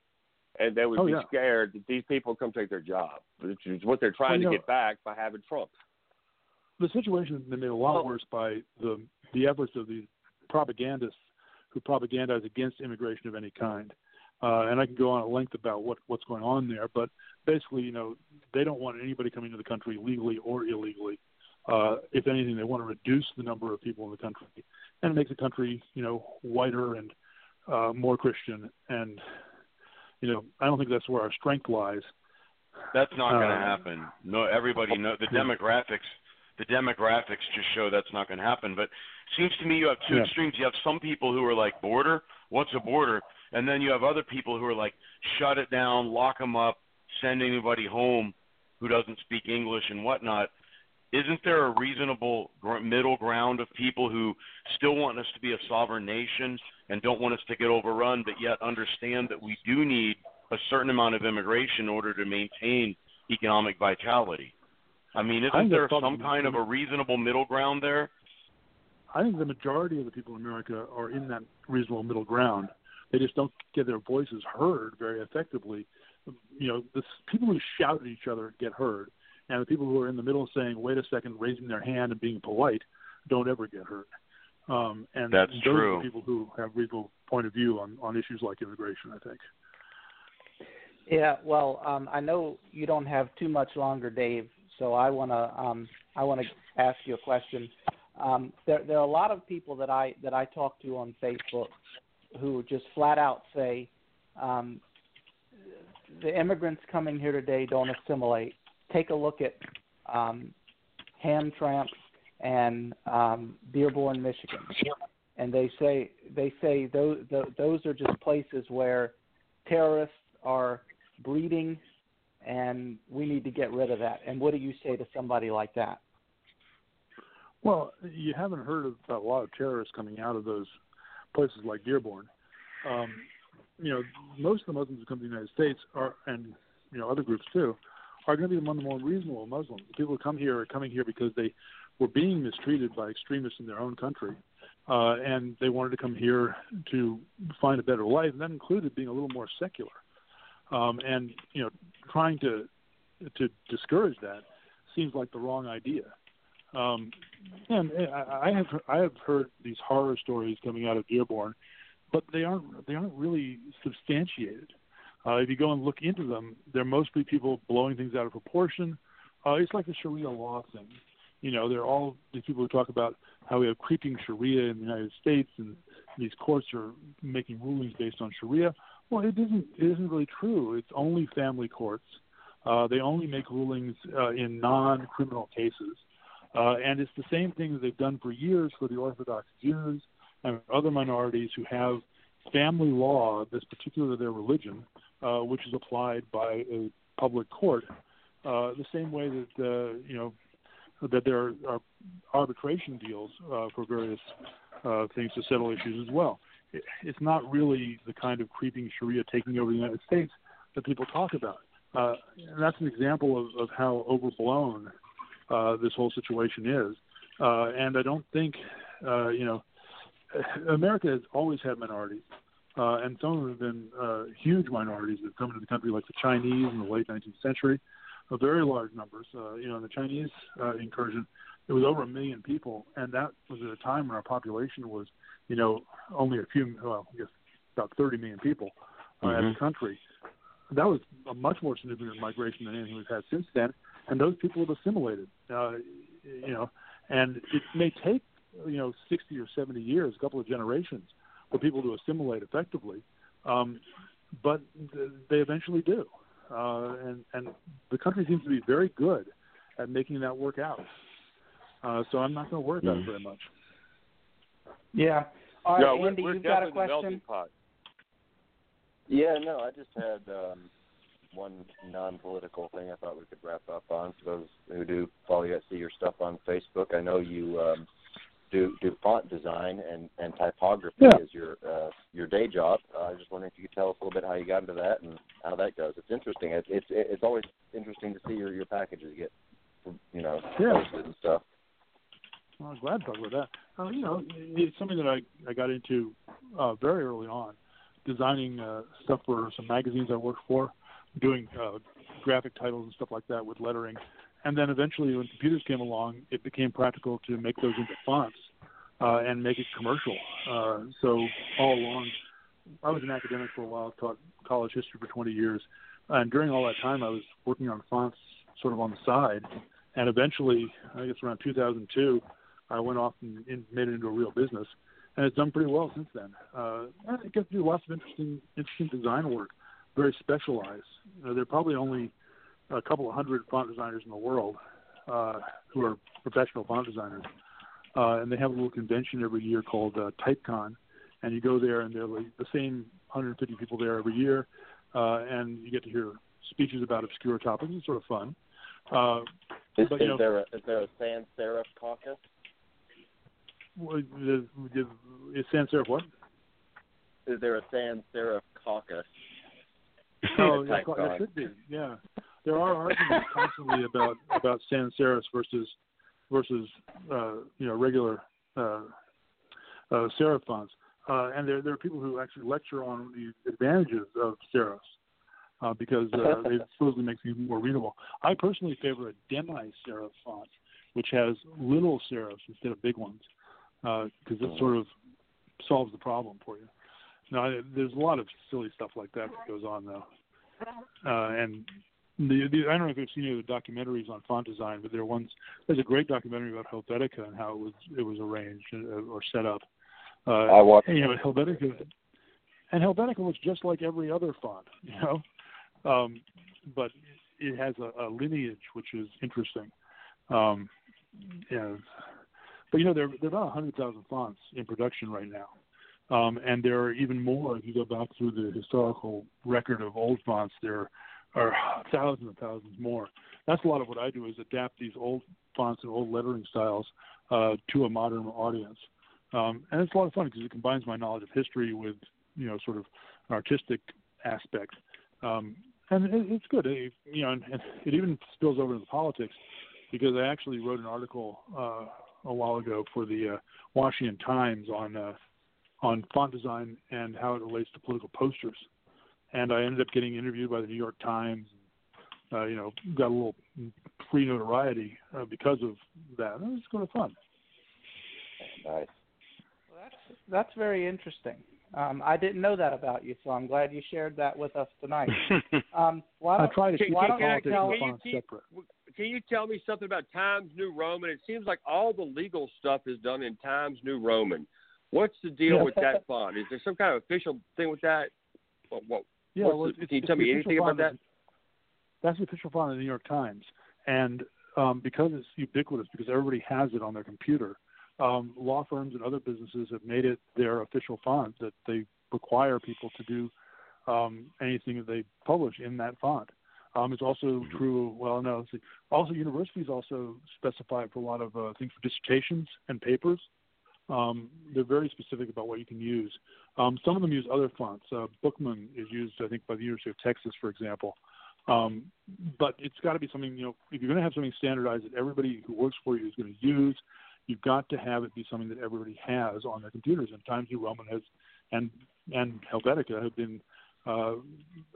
D: and they would
G: Oh,
D: be
G: yeah.
D: scared that these people come take their job, which is what they're trying
G: Well,
D: to
G: know-
D: get back by having Trump.
G: the situation has been made a lot
C: Well-
G: worse by the the efforts of these propagandists who propagandize against immigration of any kind. Uh, and I can go on at length about what what's going on there, but basically, you know, they don't want anybody coming to the country legally or illegally. Uh, if anything, they want to reduce the number of people in the country and make the country, you know, whiter and uh, more Christian. And you know, I don't think that's where our strength lies.
E: That's not going to
G: Uh,
E: happen. No, everybody know the demographics. The demographics just show that's not going to happen. But it seems to me you have two
G: Yeah.
E: extremes. You have some people who are like border, what's a border, and then you have other people who are like shut it down, lock them up, send anybody home who doesn't speak English and whatnot. Isn't there a reasonable gr- middle ground of people who still want us to be a sovereign nation and don't want us to get overrun, but yet understand that we do need a certain amount of immigration in order to maintain economic vitality? I mean, isn't
G: think
E: there some kind of a reasonable middle ground there?
G: I think the majority of the people in America are in that reasonable middle ground. They just don't get their voices heard very effectively. You know, the people who shout at each other get heard, and the people who are in the middle saying, "Wait a second," raising their hand and being polite, don't ever get heard. Um, and
E: That's
G: those
E: true.
G: are the people who have reasonable point of view on on issues like immigration. I think.
C: Yeah, well, um, I know you don't have too much longer, Dave. So I want to um, I want to ask you a question. Um, there, there are a lot of people that I that I talk to on Facebook who just flat out say um, the immigrants coming here today don't assimilate. Take a look at um, Hamtramck and um, Dearborn, Michigan, and they say they say those those are just places where terrorists are breeding, and we need to get rid of that. And what do you say to somebody like that?
G: Well, you haven't heard of a lot of terrorists coming out of those places like Dearborn. Um, you know, most of the Muslims who come to the United States are, and you know, other groups too, are going to be among the more reasonable Muslims. The people who come here are coming here because they were being mistreated by extremists in their own country, uh, and they wanted to come here to find a better life, and that included being a little more secular. Um, and you know, trying to to discourage that seems like the wrong idea. Um, and I I have I have heard these horror stories coming out of Dearborn, but they aren't they aren't really substantiated. Uh, if you go and look into them, they're mostly people blowing things out of proportion. Uh, it's like the Sharia law thing. You know, they're all these people who talk about how we have creeping Sharia in the United States, and these courts are making rulings based on Sharia. Well, it isn't. It isn't really true. It's only family courts. Uh, they only make rulings uh, in non-criminal cases, uh, and it's the same thing that they've done for years for the Orthodox Jews and other minorities who have family law that's particular to their religion, uh, which is applied by a public court. Uh, the same way that uh, you know that there are arbitration deals uh, for various uh, things to settle issues as well. It, it's not really the kind of creeping Sharia taking over the United States that people talk about. Uh, and that's an example of, of how overblown uh, this whole situation is. Uh, and I don't think, uh, you know, America has always had minorities, uh, and some of them have been uh, huge minorities that come into the country, like the Chinese in the late 19th century, uh, very large numbers. Uh, you know, in the Chinese uh, incursion, it was over a million people, and that was at a time when our population was, you know, only a few, well, I guess about 30 million people uh, as
E: Mhm.
G: a country. That was a much more significant migration than anything we've had since then, and those people have assimilated. Uh, you know, and it may take you know 60 or 70 years, a couple of generations, for people to assimilate effectively. Um, but they eventually do, uh, and and the country seems to be very good at making that work out. Uh, so I'm not going to worry about it very much.
C: Yeah. All right,
D: no, we're,
C: Andy,
D: we're
C: you've got a
D: definitely melting
C: question.
D: pot.
F: Yeah, no, I just had um, one non-political thing I thought we could wrap up on. For those who do follow you, I see your stuff on Facebook. I know you um, do do font design and and typography
G: Yeah.
F: as your uh, your day job. Uh, I was just wondering if you could tell us a little bit how you got into that and how that goes. It's interesting. It's it's it's always interesting to see your your packages get you know
G: Yeah.
F: posted and stuff.
G: Well, I'm glad to talk about that. Uh, you know, it's something that I I got into uh, very early on, designing uh, stuff for some magazines I worked for, doing uh, graphic titles and stuff like that with lettering, and then eventually when computers came along, it became practical to make those into fonts uh, and make it commercial. Uh, so all along, I was an academic for a while, taught college history for 20 years, and during all that time, I was working on fonts sort of on the side, and eventually, I guess around 2002. I went off and, and made it into a real business, and it's done pretty well since then. Uh, I get to do lots of interesting, interesting design work, very specialized. You know, there are probably only a couple of hundred font designers in the world uh, who are professional font designers, uh, and they have a little convention every year called uh, TypeCon, and you go there, and there are like the same 150 people there every year, uh, and you get to hear speeches about obscure topics. It's sort of fun. Uh,
F: Is,
G: But,
F: is
G: know-
F: there a, is there a sans serif caucus?
G: the, is sans serif what?
F: Is there a sans serif caucus?
G: Oh, yeah, there should be. Yeah, there are arguments constantly about about sans serifs versus versus uh, you know regular uh, uh, serif fonts, uh, and there there are people who actually lecture on the advantages of serifs uh, because uh, it supposedly makes them more readable. I personally favor a demi-serif font, which has little serifs instead of big ones, because it sort of solves the problem for you. Now, there's a lot of silly stuff like that that goes on though, uh, and the, the I don't know if you've seen any of the documentaries on font design, but there are ones. There's a great documentary about Helvetica and how it was it was arranged uh, or set up. Uh,
F: I watched.
G: and, you know, Helvetica, and Helvetica looks just like every other font, you know, um, but it has a, a lineage which is interesting. Um, yeah, but you know, there there are about hundred thousand fonts in production right now. Um, and there are even more if you go back through the historical record of old fonts. There are thousands and thousands more. That's a lot of what I do is adapt these old fonts and old lettering styles uh, to a modern audience. Um, and it's a lot of fun because it combines my knowledge of history with you know sort of an artistic aspect. Um, and it, it's good. It, you know, and, and it even spills over into politics because I actually wrote an article uh, a while ago for the uh, Washington Times on uh, on font design and how it relates to political posters. And I ended up getting interviewed by the New York Times. Uh, you know, got a little free notoriety uh, because of that. It was kind of fun.
F: Nice.
C: Well, that's that's very interesting. Um, I didn't know that about you, so I'm glad you shared that with us tonight. Um, why
G: I
C: don't,
G: try to
D: Can-
G: keep
C: why
G: the
C: don't you
G: politics
C: tell-
D: can you
G: separate.
D: Can you tell me something about Times New Roman? It seems like all the legal stuff is done in Times New Roman. What's the deal
G: Yeah.
D: with that font? Is there some kind of official thing with that? What, what,
G: Yeah, well,
D: the- can you tell me anything about that?
G: That's the official font of the New York Times, and um, because it's ubiquitous, because everybody has it on their computer, um, law firms and other businesses have made it their official font that they require people to do um, anything that they publish in that font. Um, it's also
D: Mm-hmm.
G: true. Well, no. see. Also, universities also specify it for a lot of uh, things for dissertations and papers. Um, they're very specific about what you can use. Um, some of them use other fonts. Uh, Bookman is used, I think, by the University of Texas, for example. Um, but it's got to be something, you know, if you're going to have something standardized that everybody who works for you is going to use, you've got to have it be something that everybody has on their computers. And Times New Roman has, and and Helvetica have been uh,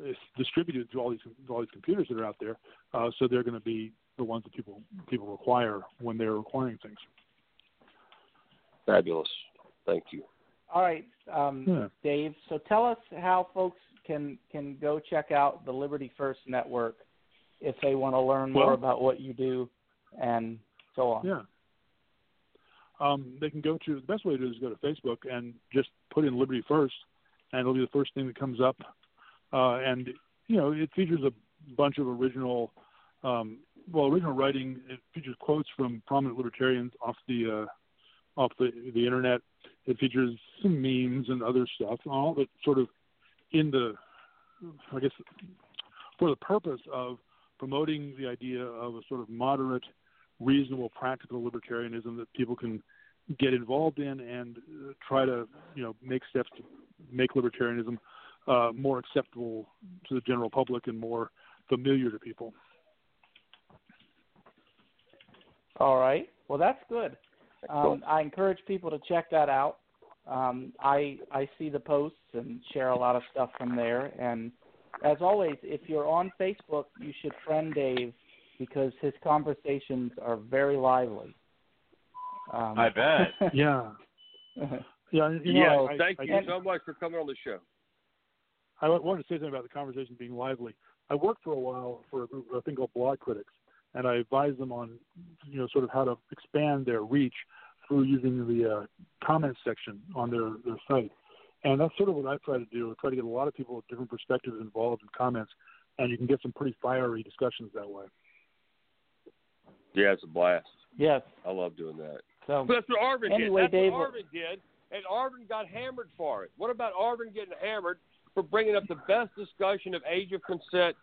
G: is distributed to all these to all these computers that are out there. Uh, so they're going to be the ones that people people require when they're requiring things.
D: Fabulous. Thank you.
C: All right, um,
G: Yeah.
C: Dave. So tell us how folks can can go check out the Liberty First Network if they want to learn more about what you do and so on.
G: Yeah. Um, they can go to the best way to do is go to Facebook and just put in Liberty First, and it'll be the first thing that comes up uh, and you know it features a bunch of original, um, well, original writing. It features quotes from prominent libertarians off the uh, off the the internet. It features some memes and other stuff, all that sort of in the, I guess, for the purpose of promoting the idea of a sort of moderate, reasonable, practical libertarianism that people can get involved in and uh, try to, you know, make steps to make libertarianism uh, more acceptable to the general public and more familiar to people.
C: All right. Well, that's good. Um, I encourage people to check that out. Um, I I see the posts and share a lot of stuff from there. And as always, if you're on Facebook, you should friend Dave because his conversations are very lively. Um,
E: I bet.
G: yeah. Yeah. You know,
D: yeah,
G: I,
D: thank
G: I,
D: you
G: I,
D: so much for coming on the show.
G: I wanted to say something about the conversation being lively. I worked for a while for a, a thing called Blogcritics, and I advise them on, you know, sort of how to expand their reach through using the uh, comments section on their, their site. And that's sort of what I try to do. I try to get a lot of people with different perspectives involved in comments, and you can get some pretty fiery discussions that way.
D: Yeah, it's a blast.
C: Yes.
D: I love doing that.
C: So
D: That's what Arvin
C: Anyway,
D: did. That's
C: Dave-
D: what Arvin did, and Arvin got hammered for it. What about Arvin getting hammered for bringing up the best discussion of age of consent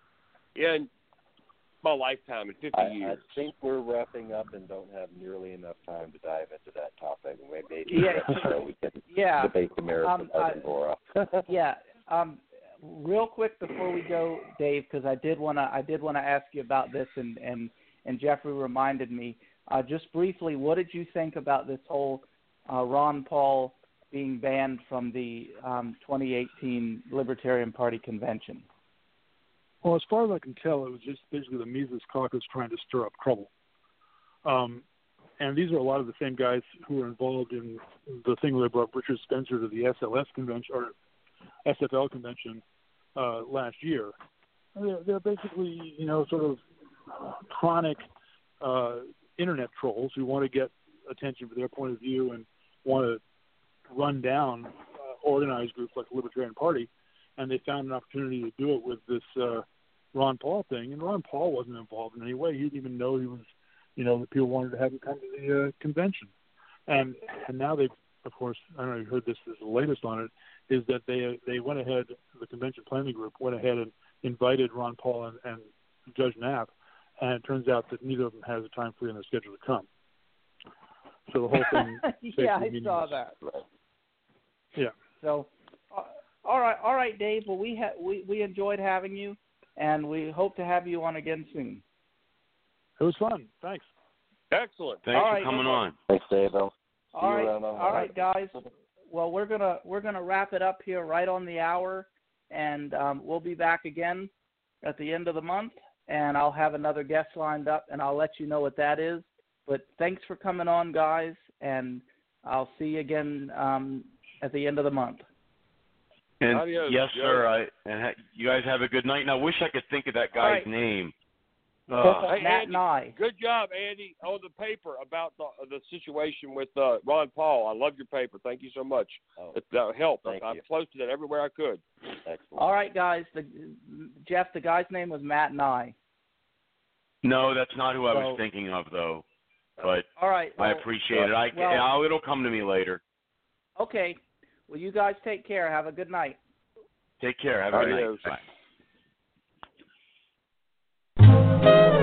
D: in my lifetime in 50
F: I, I think we're wrapping up and don't have nearly enough time to dive into that topic. Maybe
C: Yeah.
F: next show we can
C: yeah,
F: debate the merits
C: Um,
F: of
C: I-
F: Arvin Vohra.
C: yeah. Um, real quick before we go, Dave, because I did want to I did want to ask you about this, and and and Jeffrey reminded me. Uh, just briefly, what did you think about this whole uh, Ron Paul being banned from the um, 2018 Libertarian Party convention?
G: Well, as far as I can tell, it was just basically the Mises Caucus trying to stir up trouble. Um, and these are a lot of the same guys who were involved in the thing where they brought Richard Spencer to the SLS convention or SFL convention uh, last year. They're, they're basically, you know, sort of chronic uh, internet trolls who want to get attention for their point of view and want to run down uh, organized groups like the Libertarian Party. And they found an opportunity to do it with this uh, Ron Paul thing. And Ron Paul wasn't involved in any way. He didn't even know he was, you know, that people wanted to have him come to the uh, convention. And and now they've, of course, I don't know if you heard this is the latest on it, is that they they went ahead, the convention planning group went ahead and invited Ron Paul and, and Judge Nap, and it turns out that neither of them has a time free in their schedule to come. So the whole thing,
C: yeah, I saw that.
G: Yeah.
C: So, all right, all right, Dave. Well, we ha- we we enjoyed having you, and we hope to have you on again soon.
G: it was fun. Thanks.
D: Excellent.
E: Thanks
C: All
E: for
C: right.
E: coming on.
F: Thanks, Dave. I'll see
C: all
F: you
C: right,
F: around
C: all
F: Friday.
C: guys. Well, we're gonna we're gonna wrap it up here right on the hour, and um, we'll be back again at the end of the month, and I'll have another guest lined up, and I'll let you know what that is. But thanks for coming on, guys, and I'll see you again um, at the end of the month.
E: And
D: Adios,
E: yes,
D: Joe.
E: sir. I and ha- you guys have a good night. And I wish I could think of that guy's
C: right.
E: name.
C: Uh,
D: Hey,
C: Matt
D: Andy.
C: and I.
D: Good job, Andy, on the paper about the the situation with uh, Ron Paul. I love your paper. Thank you so much.
F: Oh,
D: It uh, helped.
F: Thank
D: I, I
F: you.
D: posted it everywhere I could.
F: excellent.
C: All right, guys. The, Jeff, the guy's name was Matt and I.
E: no, that's not who I was
C: So-
E: thinking of, though. But
C: All right.
E: I
C: well,
E: appreciate it. I
C: well-
E: I'll, it'll come to me later.
C: Okay. Well, you guys take care. Have a good night.
E: Take care. Have a good night.
D: Adios.
E: Bye.